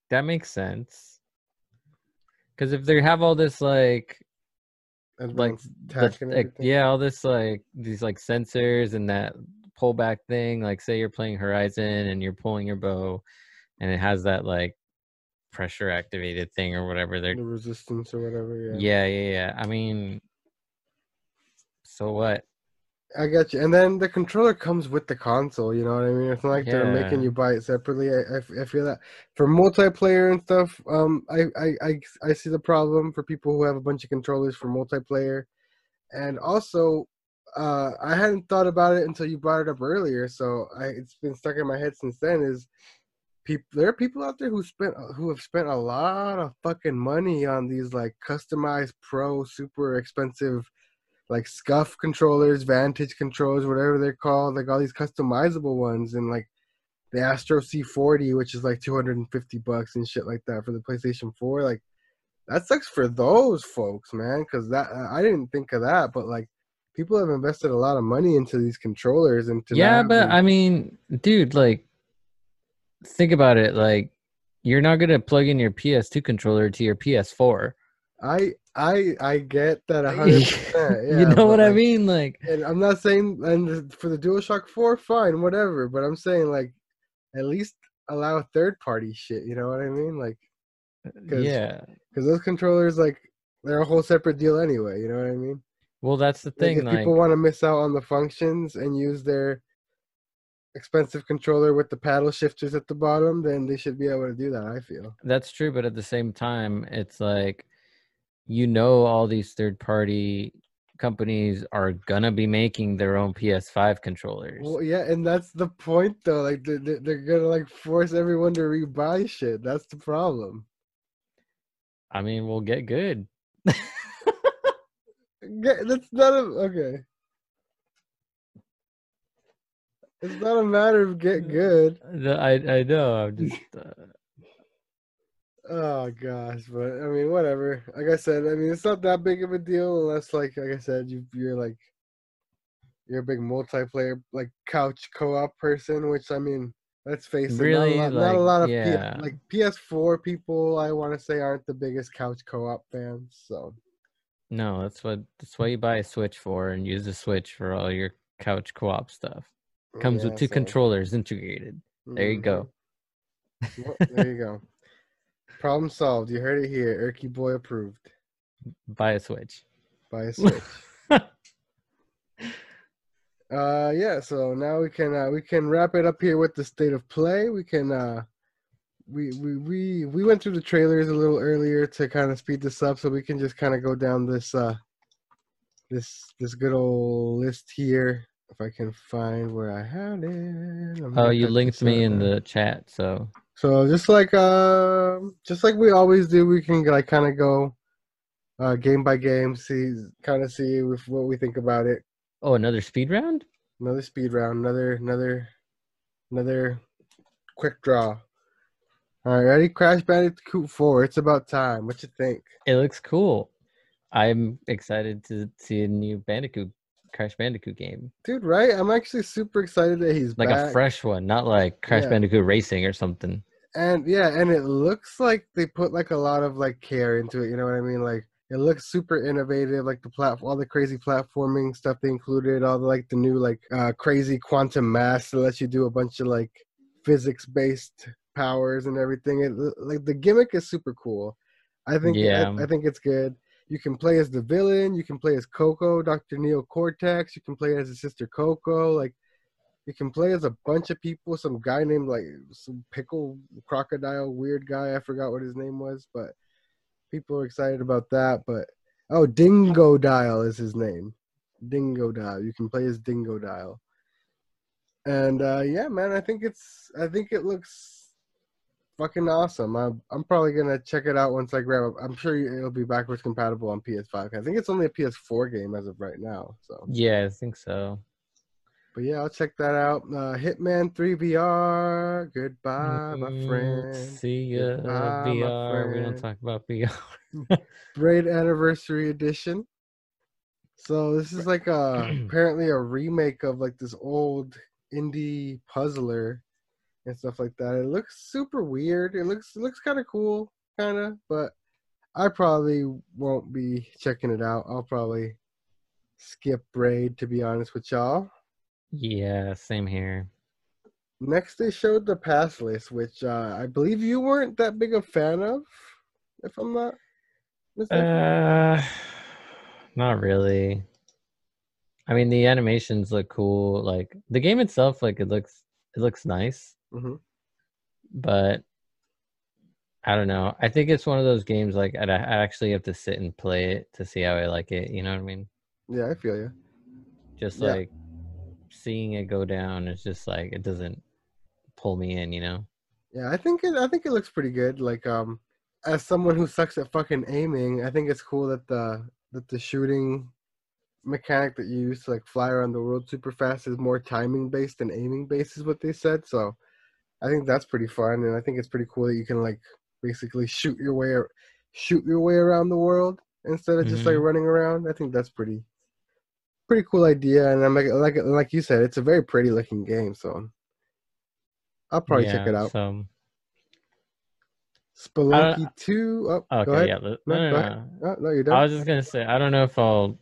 that makes sense. Because if they have all this like, like, the, like yeah, all this like these like sensors and that pullback thing, like say you're playing Horizon and you're pulling your bow, and it has that like pressure activated thing or whatever they're the resistance or whatever. Yeah. Yeah, yeah, yeah. I mean, so what? I got you. And then the controller comes with the console. You know what I mean? It's not like yeah. they're making you buy it separately. I, I, I, feel that for multiplayer and stuff. Um, I, I I I see the problem for people who have a bunch of controllers for multiplayer, and also. Uh, I hadn't thought about it until you brought it up earlier, so I, it's been stuck in my head since then. Is people there are people out there who spent uh, who have spent a lot of fucking money on these like customized pro super expensive like SCUF controllers vantage controllers whatever they're called like all these customizable ones and like the astro c40 which is like 250 bucks and shit like that for the playstation 4 like that sucks for those folks man because that uh, i didn't think of that but like people have invested a lot of money into these controllers and yeah but i mean dude like think about it like you're not going to plug in your PS2 controller to your PS4. I I I get that hundred *laughs* percent. Yeah, you know what like, I mean? Like, and I'm not saying and for the DualShock Four, fine, whatever. But I'm saying like, at least allow third party shit. You know what I mean? Like, uh, cause, yeah, because those controllers like they're a whole separate deal anyway. You know what I mean? Well, that's the thing. Like, if like, people want to miss out on the functions and use their expensive controller with the paddle shifters at the bottom, then they should be able to do that. I feel that's true, but at the same time, it's like you know all these third party companies are gonna be making their own PS5 controllers. Well, yeah, and that's the point though. Like they're, they're gonna like force everyone to rebuy shit. That's the problem. I mean, we'll get good. *laughs* get, that's not a, okay. It's not a matter of get good. I I know. I'm just. *laughs* Uh... Oh gosh, but I mean, whatever. Like I said, I mean, it's not that big of a deal unless, like, like I said, you you're like you're a big multiplayer like couch co-op person. Which I mean, let's face it, really, not a lot, like, not a lot of yeah. P- like PS4 people. I want to say aren't the biggest couch co-op fans. So no, that's what that's why you buy a Switch for and use the Switch for all your couch co-op stuff. Comes yeah, with two so. controllers integrated. There you go. Mm-hmm. well, there you go. Problem solved. You heard it here. Erky boy approved. Buy a Switch. Buy a *laughs* Switch. uh yeah, so now we can uh we can wrap it up here with the state of play. We can uh we we we we went through the trailers a little earlier to kind of speed this up so we can just kind of go down this uh this this good old list here if I can find where I had it. I'm oh, you linked me in the chat, so. So just like uh, just like we always do, we can like kind of go uh, game by game, see kind of see if, what we think about it. Oh, another speed round. Another speed round. Another another another quick draw. All right, ready? Crash Bandicoot 4. It's about time. What you think? It looks cool. I'm excited to see a new Bandicoot Crash Bandicoot game. Dude, right? I'm actually super excited that he's like back. a fresh one, not like Crash yeah. Bandicoot Racing or something. And yeah, and it looks like they put like a lot of like care into it. You know what I mean? Like it looks super innovative. Like the platform, all the crazy platforming stuff they included, all the like the new like uh crazy quantum mass that lets you do a bunch of like physics based powers and everything. It like the gimmick is super cool. I think yeah. I, I think it's good. You can play as the villain. You can play as Coco, Dr. Neo Cortex. You can play as his sister Coco. Like, you can play as a bunch of people. Some guy named like some pickle crocodile weird guy. I forgot what his name was, but people are excited about that. But oh, Dingodile is his name. Dingodile. You can play as Dingodile. And uh, yeah, man, I think it's I think it looks fucking awesome. I'm I'm probably gonna check it out once I grab it. I'm sure it'll be backwards compatible on PS5. I think it's only a PS4 game as of right now. So Yeah, I think so. But yeah, I'll check that out. Uh, Hitman 3 VR. Goodbye, my Mm, friend. See ya, Goodbye, my VR. We don't talk about VR. Braid *laughs* Anniversary Edition. So this is like a *clears throat* apparently a remake of like this old indie puzzler and stuff like that. It looks super weird. It looks it looks kind of cool, kind of, but I probably won't be checking it out. I'll probably skip Braid to be honest with y'all. yeah, same here. Next, they showed the pass list, which uh, I believe you weren't that big a fan of, if I'm not mistaken. Uh, not really. I mean, the animations look cool. Like the game itself, like it looks, it looks nice. Mhm. But I don't know. I think it's one of those games like I'd, I actually have to sit and play it to see how I like it. You know what I mean? Yeah, I feel you. Just Yeah. like seeing it go down, it's just like it doesn't pull me in. You know? Yeah, I think it. I think it looks pretty good. Like, um, as someone who sucks at fucking aiming, I think it's cool that the that the shooting mechanic that you use to like fly around the world super fast is more timing based than aiming based, is what they said. So, I think that's pretty fun, and I think it's pretty cool that you can like basically shoot your way ar- shoot your way around the world instead of just like Mhm. running around. I think that's pretty pretty cool idea, and I'm like like like you said, it's a very pretty looking game. So, I'll probably check it out. So Spelunky 2. Oh, go okay, ahead. yeah. No, No, no, no. Oh, no, you're I was just gonna say I don't know if I'll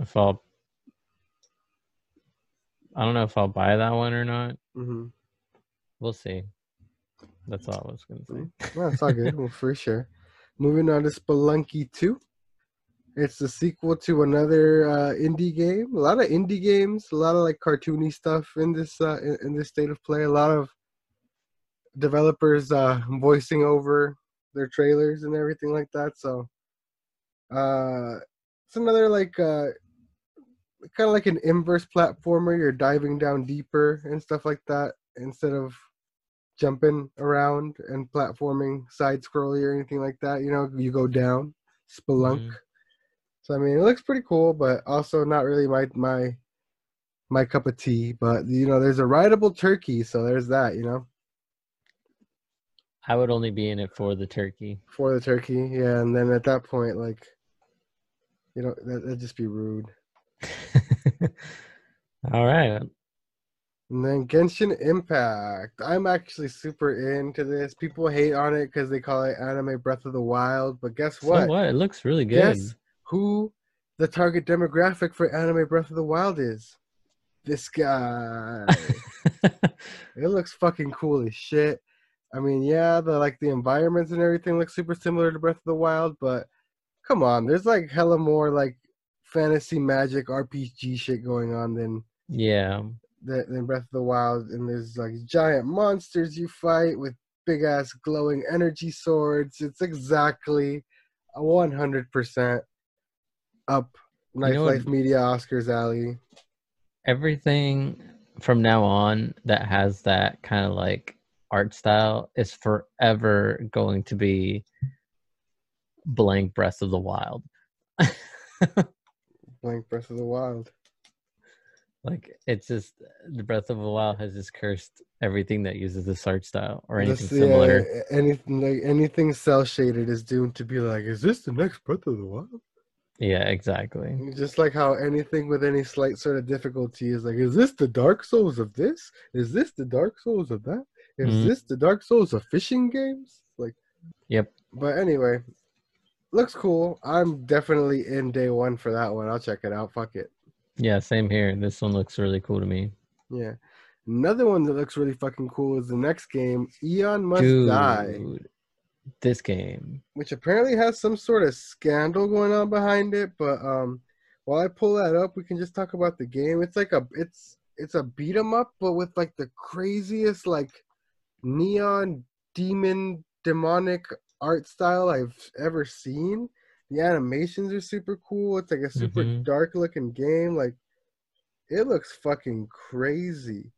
if I'll I don't know if I'll buy that one or not. hmm We'll see. That's all I was gonna say. Well, it's all good. well, for sure. Moving on to Spelunky 2. It's the sequel to another uh, indie game. A lot of indie games, a lot of like cartoony stuff in this uh, in, in this state of play. A lot of developers uh, voicing over their trailers and everything like that. So uh, it's another like uh, kind of like an inverse platformer. You're diving down deeper and stuff like that instead of jumping around and platforming side scrolly or anything like that. You know, you go down, spelunk. Mhm. So I mean, it looks pretty cool, but also not really my my my cup of tea. But you know, there's a rideable turkey, so there's that. You know, I would only be in it for the turkey. for the turkey, yeah. And then at that point, like, you know, that, that'd just be rude. *laughs* all right. And then Genshin Impact. I'm actually super into this. People hate on it because they call it anime Breath of the Wild, but guess what? So what? It looks really good. Guess who the target demographic for anime Breath of the Wild is? This guy. *laughs* it looks fucking cool as shit. I mean, yeah, the like the environments and everything look super similar to Breath of the Wild, but come on, there's like hella more like fantasy magic RPG shit going on than yeah. Than, Breath of the Wild. And there's like giant monsters you fight with big ass glowing energy swords. It's exactly a 100% up Night know Life Media Oscars alley. Everything from now on that has that kind of like art style is forever going to be blank Breath of the Wild. *laughs* Blank Breath of the Wild. Like it's just the Breath of the Wild has just cursed everything that uses this art style or anything This- similar. Yeah, anything like anything cell shaded is doomed to be like, is this the next Breath of the Wild? Yeah, exactly. Just like how anything with any slight sort of difficulty is like, is this the Dark Souls of this? Is this the Dark Souls of that? Is Mhm. this the Dark Souls of fishing games? Like, Yep. but anyway, looks cool. I'm definitely in day one for that one. I'll check it out. Fuck it. Yeah, same here. This one looks really cool to me. Yeah. Another one that looks really fucking cool is the next game, Aeon Must Die. This game. which apparently has some sort of scandal going on behind it. But um, while I pull that up, we can just talk about the game. It's like a it's it's a beat 'em up, but with like the craziest like neon demon demonic art style I've ever seen. The animations are super cool. It's like a super Mhm. dark looking game. Like it looks fucking crazy.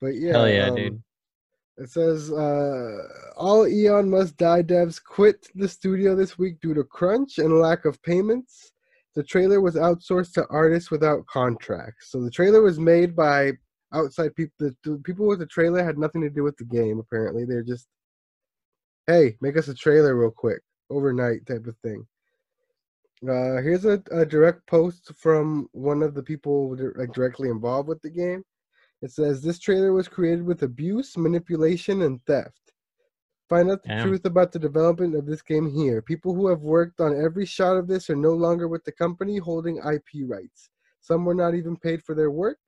But yeah, Hell yeah, um, dude. It says uh, all Aeon Must Die devs quit the studio this week due to crunch and lack of payments. The trailer was outsourced to artists without contracts. So the trailer was made by outside people. The, the people with the trailer had nothing to do with the game. Apparently, they're just, hey, make us a trailer real quick, overnight type of thing. Uh, here's a, a direct post from one of the people like directly involved with the game. It says this trailer was created with abuse, manipulation, and theft. Find out the Damn. truth about the development of this game here. People who have worked on every shot of this are no longer with the company holding IP rights. Some were not even paid for their work.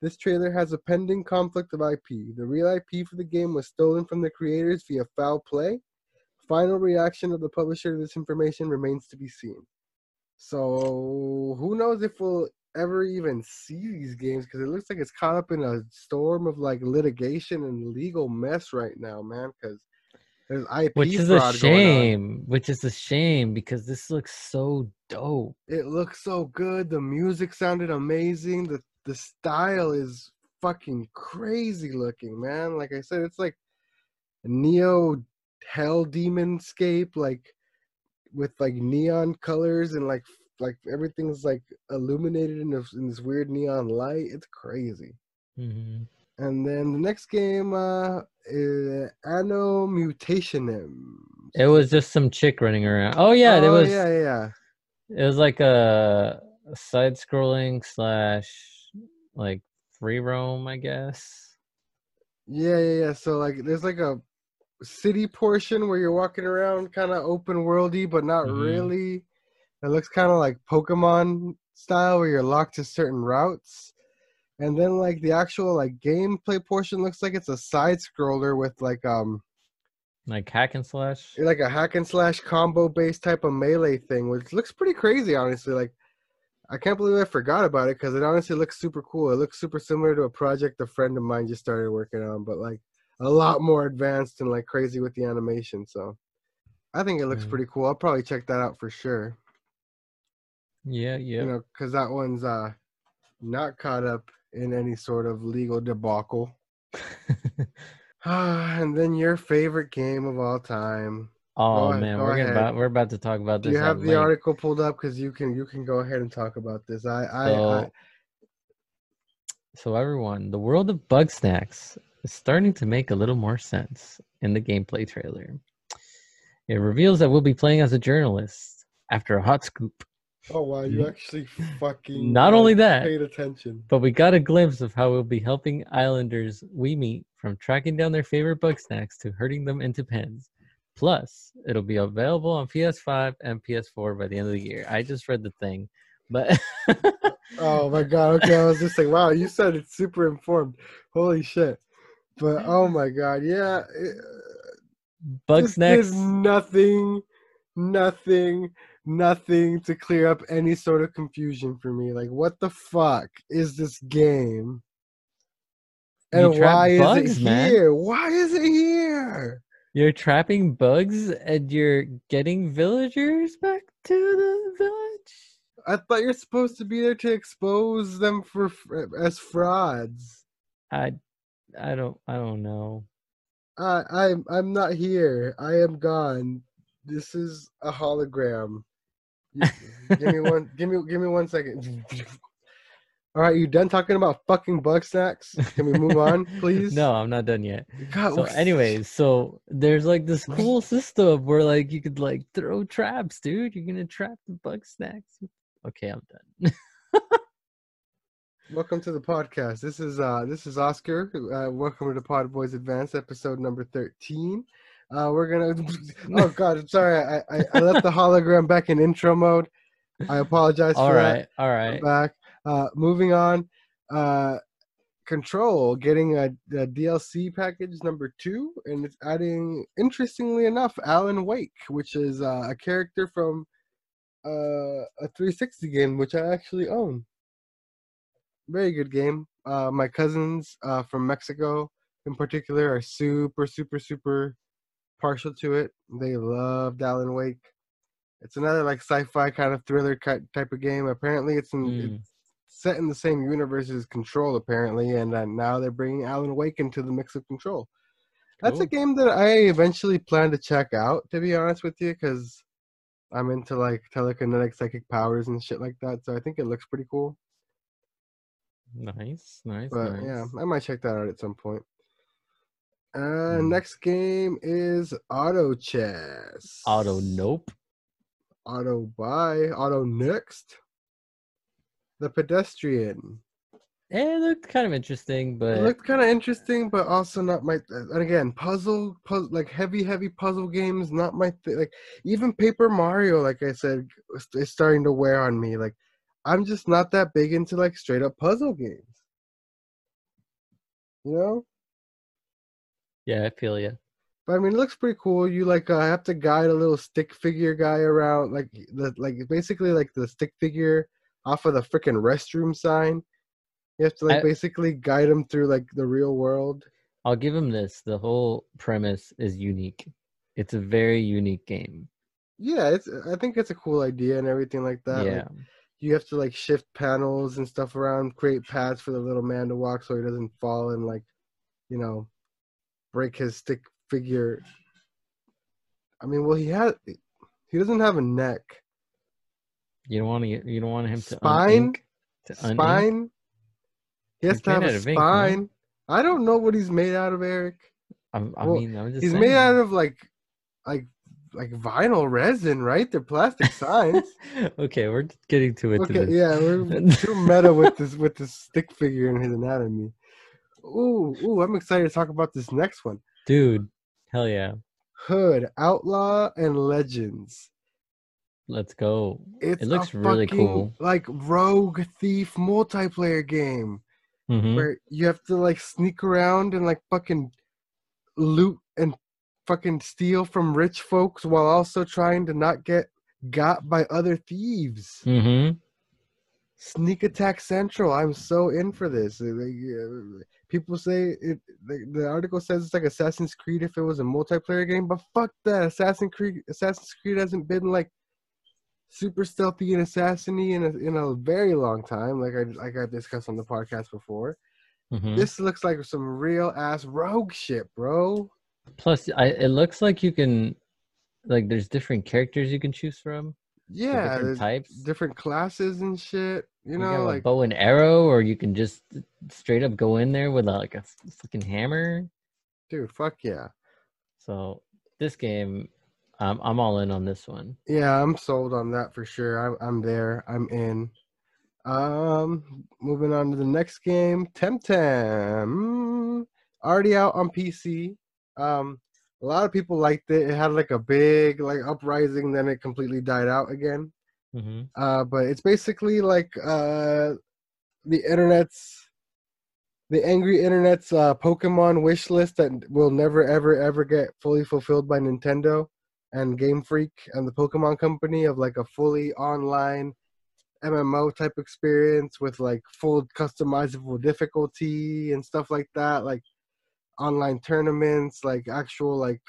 This trailer has a pending conflict of IP. The real IP for the game was stolen from the creators via foul play. Final reaction of the publisher to this information remains to be seen. So who knows if we'll ever even see these games because it looks like it's caught up in a storm of like litigation and legal mess right now, man. Because there's IP Which is a shame. Which is a shame because this looks so dope. It looks so good. The music sounded amazing. The the style is fucking crazy looking, man. Like I said, it's like neo hell demon scape, like with like neon colors and like like everything's like illuminated in this, in this weird neon light. It's crazy. Mm-hmm. And then the next game, uh, is Anno Mutationem. It was just some chick running around. Oh yeah, there Oh, was. yeah, yeah. It was like a, a side-scrolling slash like free roam, I guess. Yeah, yeah, yeah. So like, there's like a city portion where you're walking around, kind of open worldy, but not Mhm. really. It looks kind of like Pokemon style, where you're locked to certain routes. And then like the actual like gameplay portion looks like it's a side scroller with like um Like hack and slash. like a hack and slash combo based type of melee thing, which looks pretty crazy, honestly. Like, I can't believe I forgot about it because it honestly looks super cool. It looks super similar to a project a friend of mine just started working on, but like a lot more advanced and like crazy with the animation. So I think it looks pretty cool. I'll probably check that out for sure. Yeah, yeah. You know, because that one's uh not caught up in any sort of legal debacle. *laughs* *sighs* and then your favorite game of all time. oh ahead, man, go we're about, we're about to talk about this. Do you have the length. article pulled up? Because you can you can go ahead and talk about this. I I, I So, so everyone, the world of Bugsnax is starting to make a little more sense in the gameplay trailer. It reveals that we'll be playing as a journalist after a hot scoop. oh wow, you mm-hmm. actually fucking Not only that, paid attention. but we got a glimpse of how we'll be helping islanders we meet from tracking down their favorite Bugsnax to herding them into pens. Plus, it'll be available on PS5 and PS4 by the end of the year. I just read the thing, but *laughs* Oh my god. Okay, I was just like, wow, you said it's super informed. Holy shit. But oh my god, yeah. it- uh, bug this snacks. did nothing, nothing, nothing to clear up any sort of confusion for me. Like, what the fuck is this game? And why bugs, is it man. here? Why is it here? You're trapping bugs and you're getting villagers back to the village. I thought you're supposed to be there to expose them for as frauds. I, I don't, I don't know. I I'm I'm not here. I am gone. This is a hologram. *laughs* Give me one. Give me give me one second. *laughs* All right, you done talking about fucking Bugsnax? Can we move on, *laughs* please? No, I'm not done yet. God, So, anyways, so there's like this cool system where like you could like throw traps, dude. You're gonna trap the Bugsnax. Okay, I'm done. Welcome to the podcast. This is uh this is Oscar. Uh, welcome to the Pod Boys Advanced episode number thirteen. Uh, we're gonna. *laughs* Oh God, I'm sorry. I, I I left the hologram back in intro mode. I apologize all for that. right, all right. back. Uh, moving on. Uh, Control getting a, a DLC package number two, and it's adding, interestingly enough, Alan Wake, which is uh, a character from uh, a 360 game, which I actually own. Very good game. Uh, my cousins uh, from Mexico, in particular, are super, super, super partial to it. They loved Alan Wake. It's another like sci-fi kind of thriller type of game. Apparently, it's in, Mm. it's set in the same universe as Control apparently, and uh, now they're bringing Alan Wake into the mix of Control. That's a game that I eventually plan to check out. To be honest with you, because I'm into like telekinetic psychic powers and shit like that. So I think it looks pretty cool. Nice, nice, But nice. yeah, I might check that out at some point. Uh, Mm. next game is Auto Chess. Auto nope. Auto buy. Auto next. The pedestrian. It looked kind of interesting, but It looked kind of interesting, but also not my. And again, puzzle, puzzle, like heavy, heavy puzzle games, not my thing. Like even Paper Mario, like I said, is is starting to wear on me. Like I'm just not that big into like straight up puzzle games. You know. yeah, I feel you. But I mean, it looks pretty cool. You like uh, have to guide a little stick figure guy around, like the like basically like the stick figure off of the freaking restroom sign. You have to like I- basically guide him through like the real world. I'll give him this. The whole premise is unique. It's a very unique game. Yeah, it's I think it's a cool idea and everything like that. like, yeah. You have to like shift panels and stuff around, create paths for the little man to walk so he doesn't fall and like, you know, break his stick figure. I mean, well, he has he doesn't have a neck. You don't want to. You don't want him to Spine? to spine. He has to have a of ink, spine. I don't know what he's made out of, Eric. I'm, I Well, mean, I'm just. He's saying. made out of like, like, like vinyl resin, right? They're plastic signs. *laughs* okay, we're getting too into okay, this. yeah, we're *laughs* too meta with this with this stick figure and his anatomy. Ooh, ooh, I'm excited to talk about this next one. Dude, hell yeah. Hood, Outlaw, and Legends. Let's go. It's It looks really fucking, cool. Like rogue thief multiplayer game. Mhm. where you have to like sneak around and like fucking loot and fucking steal from rich folks while also trying to not get got by other thieves. Mhm. Sneak Attack Central. I'm so in for this. Uh, People say it. The, the article says it's like Assassin's Creed if it was a multiplayer game, but fuck that. Assassin's Creed. Assassin's Creed hasn't been like super stealthy and assassiny in a, in a very long time. Like I like I've discussed on the podcast before. Mhm. This looks like some real ass rogue shit, bro. Plus, I it looks like you can, like, there's different characters you can choose from. Yeah, different types. different classes and shit. You You know, a like bow and arrow, or you can just straight up go in there with like a fucking hammer. dude, fuck yeah. So this game, I'm I'm all in on this one. Yeah, I'm sold on that for sure. I'm I'm there. I'm in. Um, moving on to the next game, Temtem. Already out on PC. Um, a lot of people liked it. It had like a big like uprising, then it completely died out again. hmm uh, but it's basically like uh, the internet's the angry internet's uh, Pokemon wish list that will never ever ever get fully fulfilled by Nintendo and Game Freak and the Pokemon Company of like a fully online MMO type experience with like full customizable difficulty and stuff like that, like online tournaments, like actual like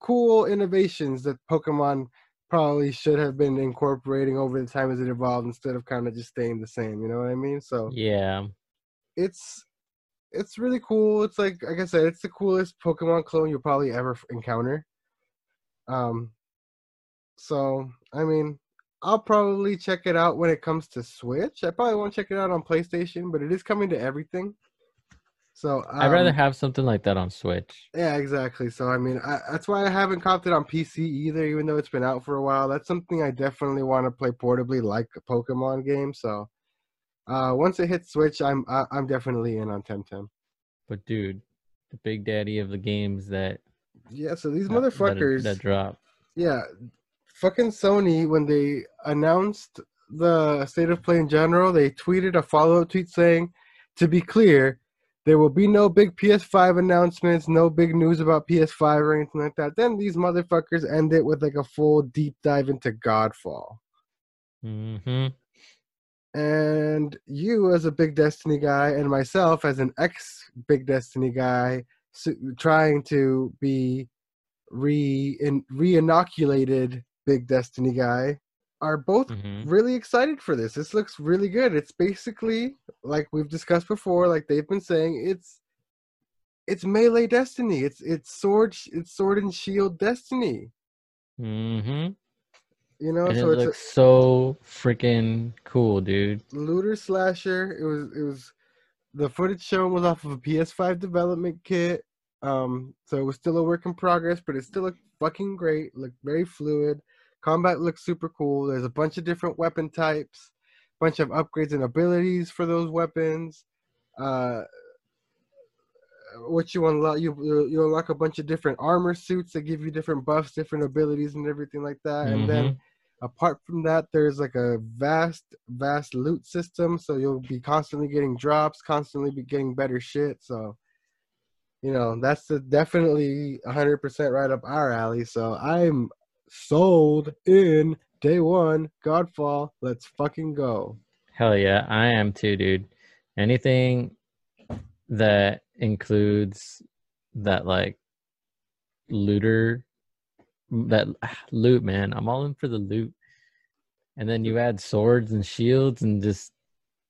cool innovations that Pokemon probably should have been incorporating over the time as it evolved instead of kind of just staying the same. You know what I mean? So Yeah. it's it's really cool. It's like like I said, it's the coolest Pokemon clone you'll probably ever encounter. Um, so I mean, I'll probably check it out when it comes to Switch. I probably won't check it out on PlayStation, but it is coming to everything. So I'd rather um, have something like that on Switch. yeah, exactly. So I mean, I, that's why I haven't copped it on PC either, even though it's been out for a while. That's something I definitely want to play portably, like a Pokemon game. So uh, once it hits Switch, I'm I, I'm definitely in on Temtem. But dude, the big daddy of the games that Yeah. So these that- that- motherfuckers, that drop. yeah, fucking Sony when they announced the state of play in general, they tweeted a follow up tweet saying, "To be clear." There will be no big PS5 announcements, no big news about PS5 or anything like that. Then these motherfuckers end it with like a full deep dive into Godfall. hmm And you, as a big Destiny guy, and myself, as an ex Big Destiny guy, s- trying to be re in, re-inoculated Big Destiny guy, are both Mhm. really excited for this. This looks really good. It's basically like we've discussed before, like they've been saying, it's it's melee destiny. It's it's sword it's sword and shield destiny. Mm-hmm. You know, And it so it's looks so freaking cool, dude. looter slasher. It was it was the footage shown was off of a PS5 development kit. Um, so it was still a work in progress, but it still looked fucking great. Looked very fluid. Combat looks super cool. There's a bunch of different weapon types, a bunch of upgrades and abilities for those weapons. Uh, what you unlock, you you unlock a bunch of different armor suits that give you different buffs, different abilities, and everything like that. And then apart from that there's like a vast vast loot system so you'll be constantly getting drops constantly be getting better shit so you know that's definitely 100% right up our alley so i'm sold in day one godfall let's fucking go Hell yeah, I am too, dude. Anything that includes that like looter that *sighs* loot, man. I'm all in for the loot. And then you add swords and shields and just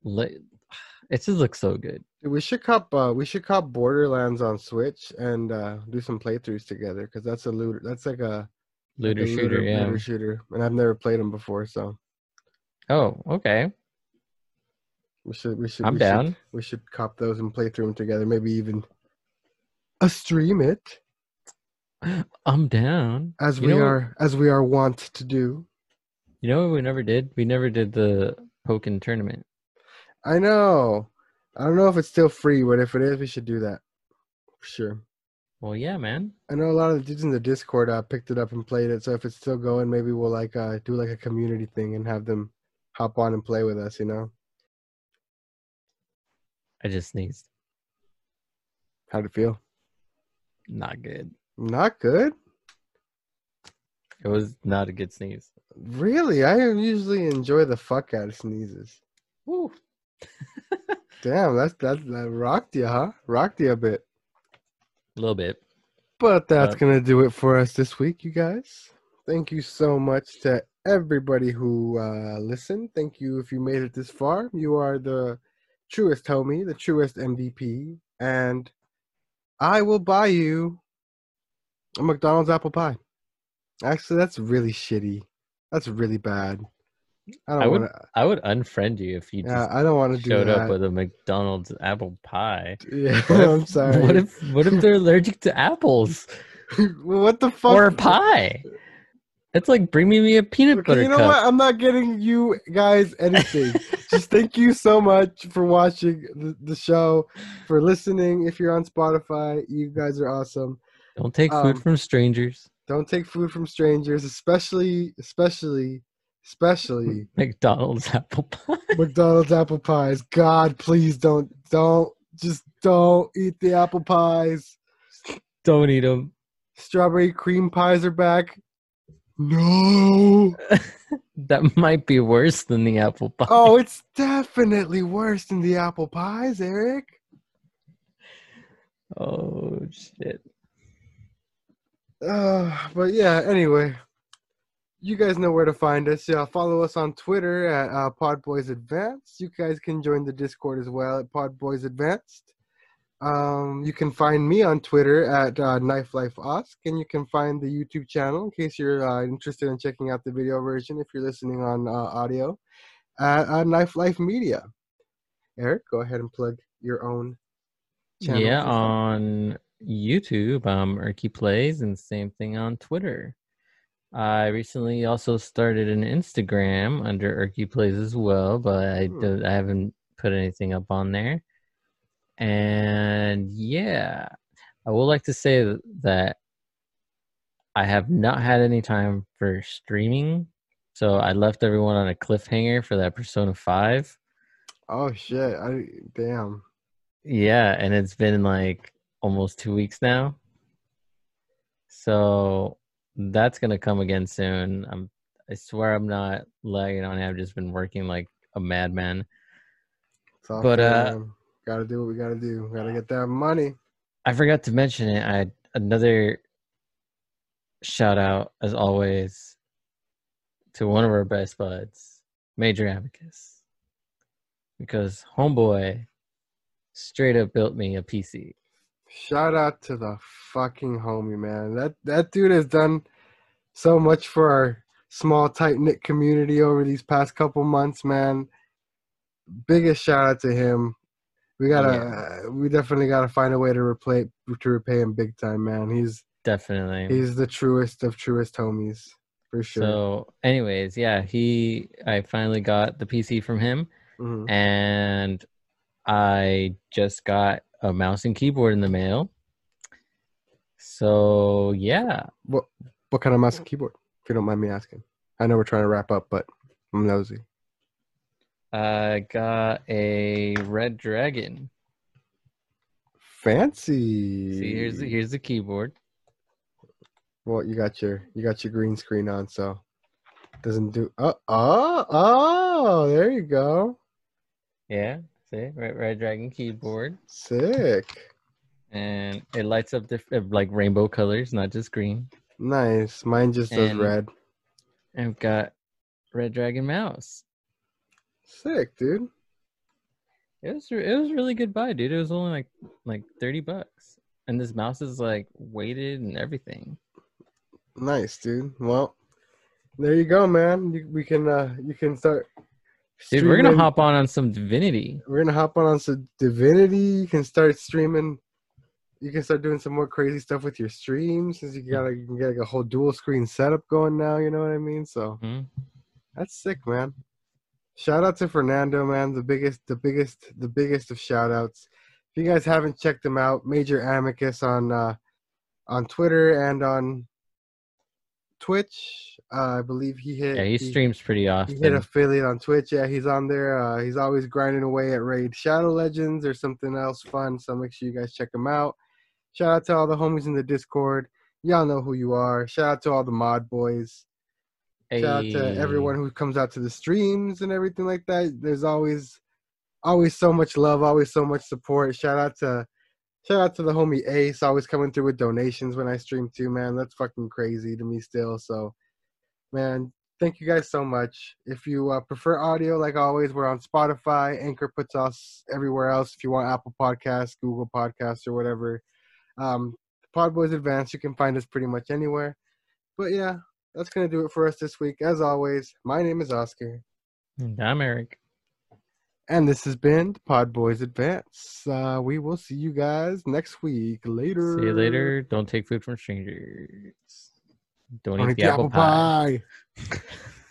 let *sighs* it just looks so good. We should cop uh, we should cop borderlands on switch and uh do some playthroughs together because that's a looter that's like a Looter a shooter, yeah. looter shooter and i've never played them before so Oh, okay. We should we should I'm we down. Should, we should cop those and play through them together. Maybe even a stream it *gasps* I'm down. as You we know what- are as we are wont to do. You know what we never did? We never did the Pokken tournament. I know. I don't know if it's still free, but if it is, we should do that. For sure. Well, yeah, man. I know a lot of the dudes in the Discord uh, picked it up and played it. So if it's still going, maybe we'll like uh, do like a community thing and have them hop on and play with us. You know, I just sneezed. how'd it feel? Not good. Not good. It was not a good sneeze. Really, I usually enjoy the fuck out of sneezes. Woo. *laughs* Damn, that's that, that rocked you, huh? Rocked you a bit. A little bit. But that's Uh, going to do it for us this week, you guys. Thank you so much to everybody who uh, listened. Thank you if you made it this far. You are the truest homie, the truest MVP. And I will buy you a McDonald's apple pie. Actually, that's really shitty. That's really bad. I I don't would want to. I would unfriend you if you Yeah, just I don't want to do showed that. up with a McDonald's apple pie. *laughs* yeah, if- I'm sorry. What if what if they're allergic to apples *laughs* what the fuck? or pie? It's like bringing me a peanut Okay, butter you know cup. what? I'm not getting you guys anything. Just thank you so much for watching the, the show, for listening. If you're on Spotify, you guys are awesome. Don't take food Um, from strangers. Don't take food from strangers, especially, especially, especially *laughs* McDonald's apple pie. McDonald's apple pies. God, please don't, don't, just don't eat the apple pies. Don't eat them. Strawberry cream pies are back. No. *laughs* That might be worse than the apple pie. Oh, it's definitely worse than the apple pies, Eric. Oh shit. Uh, but yeah, anyway, you guys know where to find us. Yeah, follow us on Twitter at uh, Podboys Advanced. You guys can join the Discord as well at Podboys Advanced. Um, you can find me on Twitter at uh, Knife Life Osk, and you can find the YouTube channel in case you're uh, interested in checking out the video version if you're listening on uh, audio at uh, Knife Life Media. Eric, go ahead and plug your own channel. Yeah, on YouTube, um, Erky Plays, and same thing on Twitter. I recently also started an Instagram under Erky Plays as well, but I, Hmm. do, I haven't put anything up on there. And yeah, I would like to say that I have not had any time for streaming, so I left everyone on a cliffhanger for that Persona 5. Oh shit! I damn. Yeah, and it's been like almost two weeks now. So that's gonna come again soon. I'm I swear I'm not lagging on. I've just been working like a madman. But, uh, gotta do what we gotta do. Gotta get that money. I forgot to mention it. I had another shout out as always to one of our best buds, Major Amicus, because Homeboy straight up built me a PC. Shout out to the fucking homie, man. That that dude has done so much for our small tight knit community over these past couple months, man. Biggest shout out to him. We gotta, Yeah. uh, we definitely gotta find a way to repay to repay him big time, man. He's Definitely. he's the truest of truest homies for sure. So, anyways, yeah, he I finally got the PC from him, Mhm. and I just got a mouse and keyboard in the mail. So yeah, What what kind of mouse and keyboard? If you don't mind me asking. I know we're trying to wrap up, but I'm nosy. I got a Redragon. Fancy. See, here's the, here's the keyboard. Well, you got your you got your green screen on, so doesn't do. Oh, oh, oh! There you go. Yeah, see, Red, Redragon keyboard, Sick. and it lights up different like rainbow colors, not just green. Nice. Mine just does And- red. And I've got Redragon mouse. Sick, dude. It was it was a really good buy, dude. It was only like like thirty bucks, and this mouse is like weighted and everything. Nice, dude. Well, there you go, man. You, we can uh you can start. Dude, we're gonna hop on on some Divinity. We're gonna hop on on some Divinity. You can start streaming. You can start doing some more crazy stuff with your streams, since you got you can get like a whole dual screen setup going now. You know what I mean? So Mhm. that's sick, man. Shout out to Fernando, man. The biggest, the biggest, the biggest of shout outs. If you guys haven't checked him out, Major Amicus on uh, on Twitter and on Twitch. Uh, I believe he hit. Yeah, he streams pretty often. He hit affiliate on Twitch. Yeah, he's on there. Uh, he's always grinding away at Raid Shadow Legends or something else fun. So make sure you guys check him out. Shout out to all the homies in the Discord. Y'all know who you are. Shout out to all the mod boys. Shout out to everyone who comes out to the streams and everything like that. There's always, always so much love, always so much support. Shout out to, shout out to the homie Ace, always coming through with donations when I stream too, man. That's fucking crazy to me still. So, man, thank you guys so much. If you uh, prefer audio, like always, we're on Spotify. Anchor puts us everywhere else. If you want Apple Podcasts, Google Podcasts, or whatever, um, Podboys Advanced, you can find us pretty much anywhere. But yeah, that's gonna do it for us this week. As always, my name is Oscar, And I'm Eric. And this has been Pod Boys Advance. Uh, we will see you guys next week. Later. See you later. Don't take food from strangers. Don't, Don't eat the apple pie. pie. *laughs*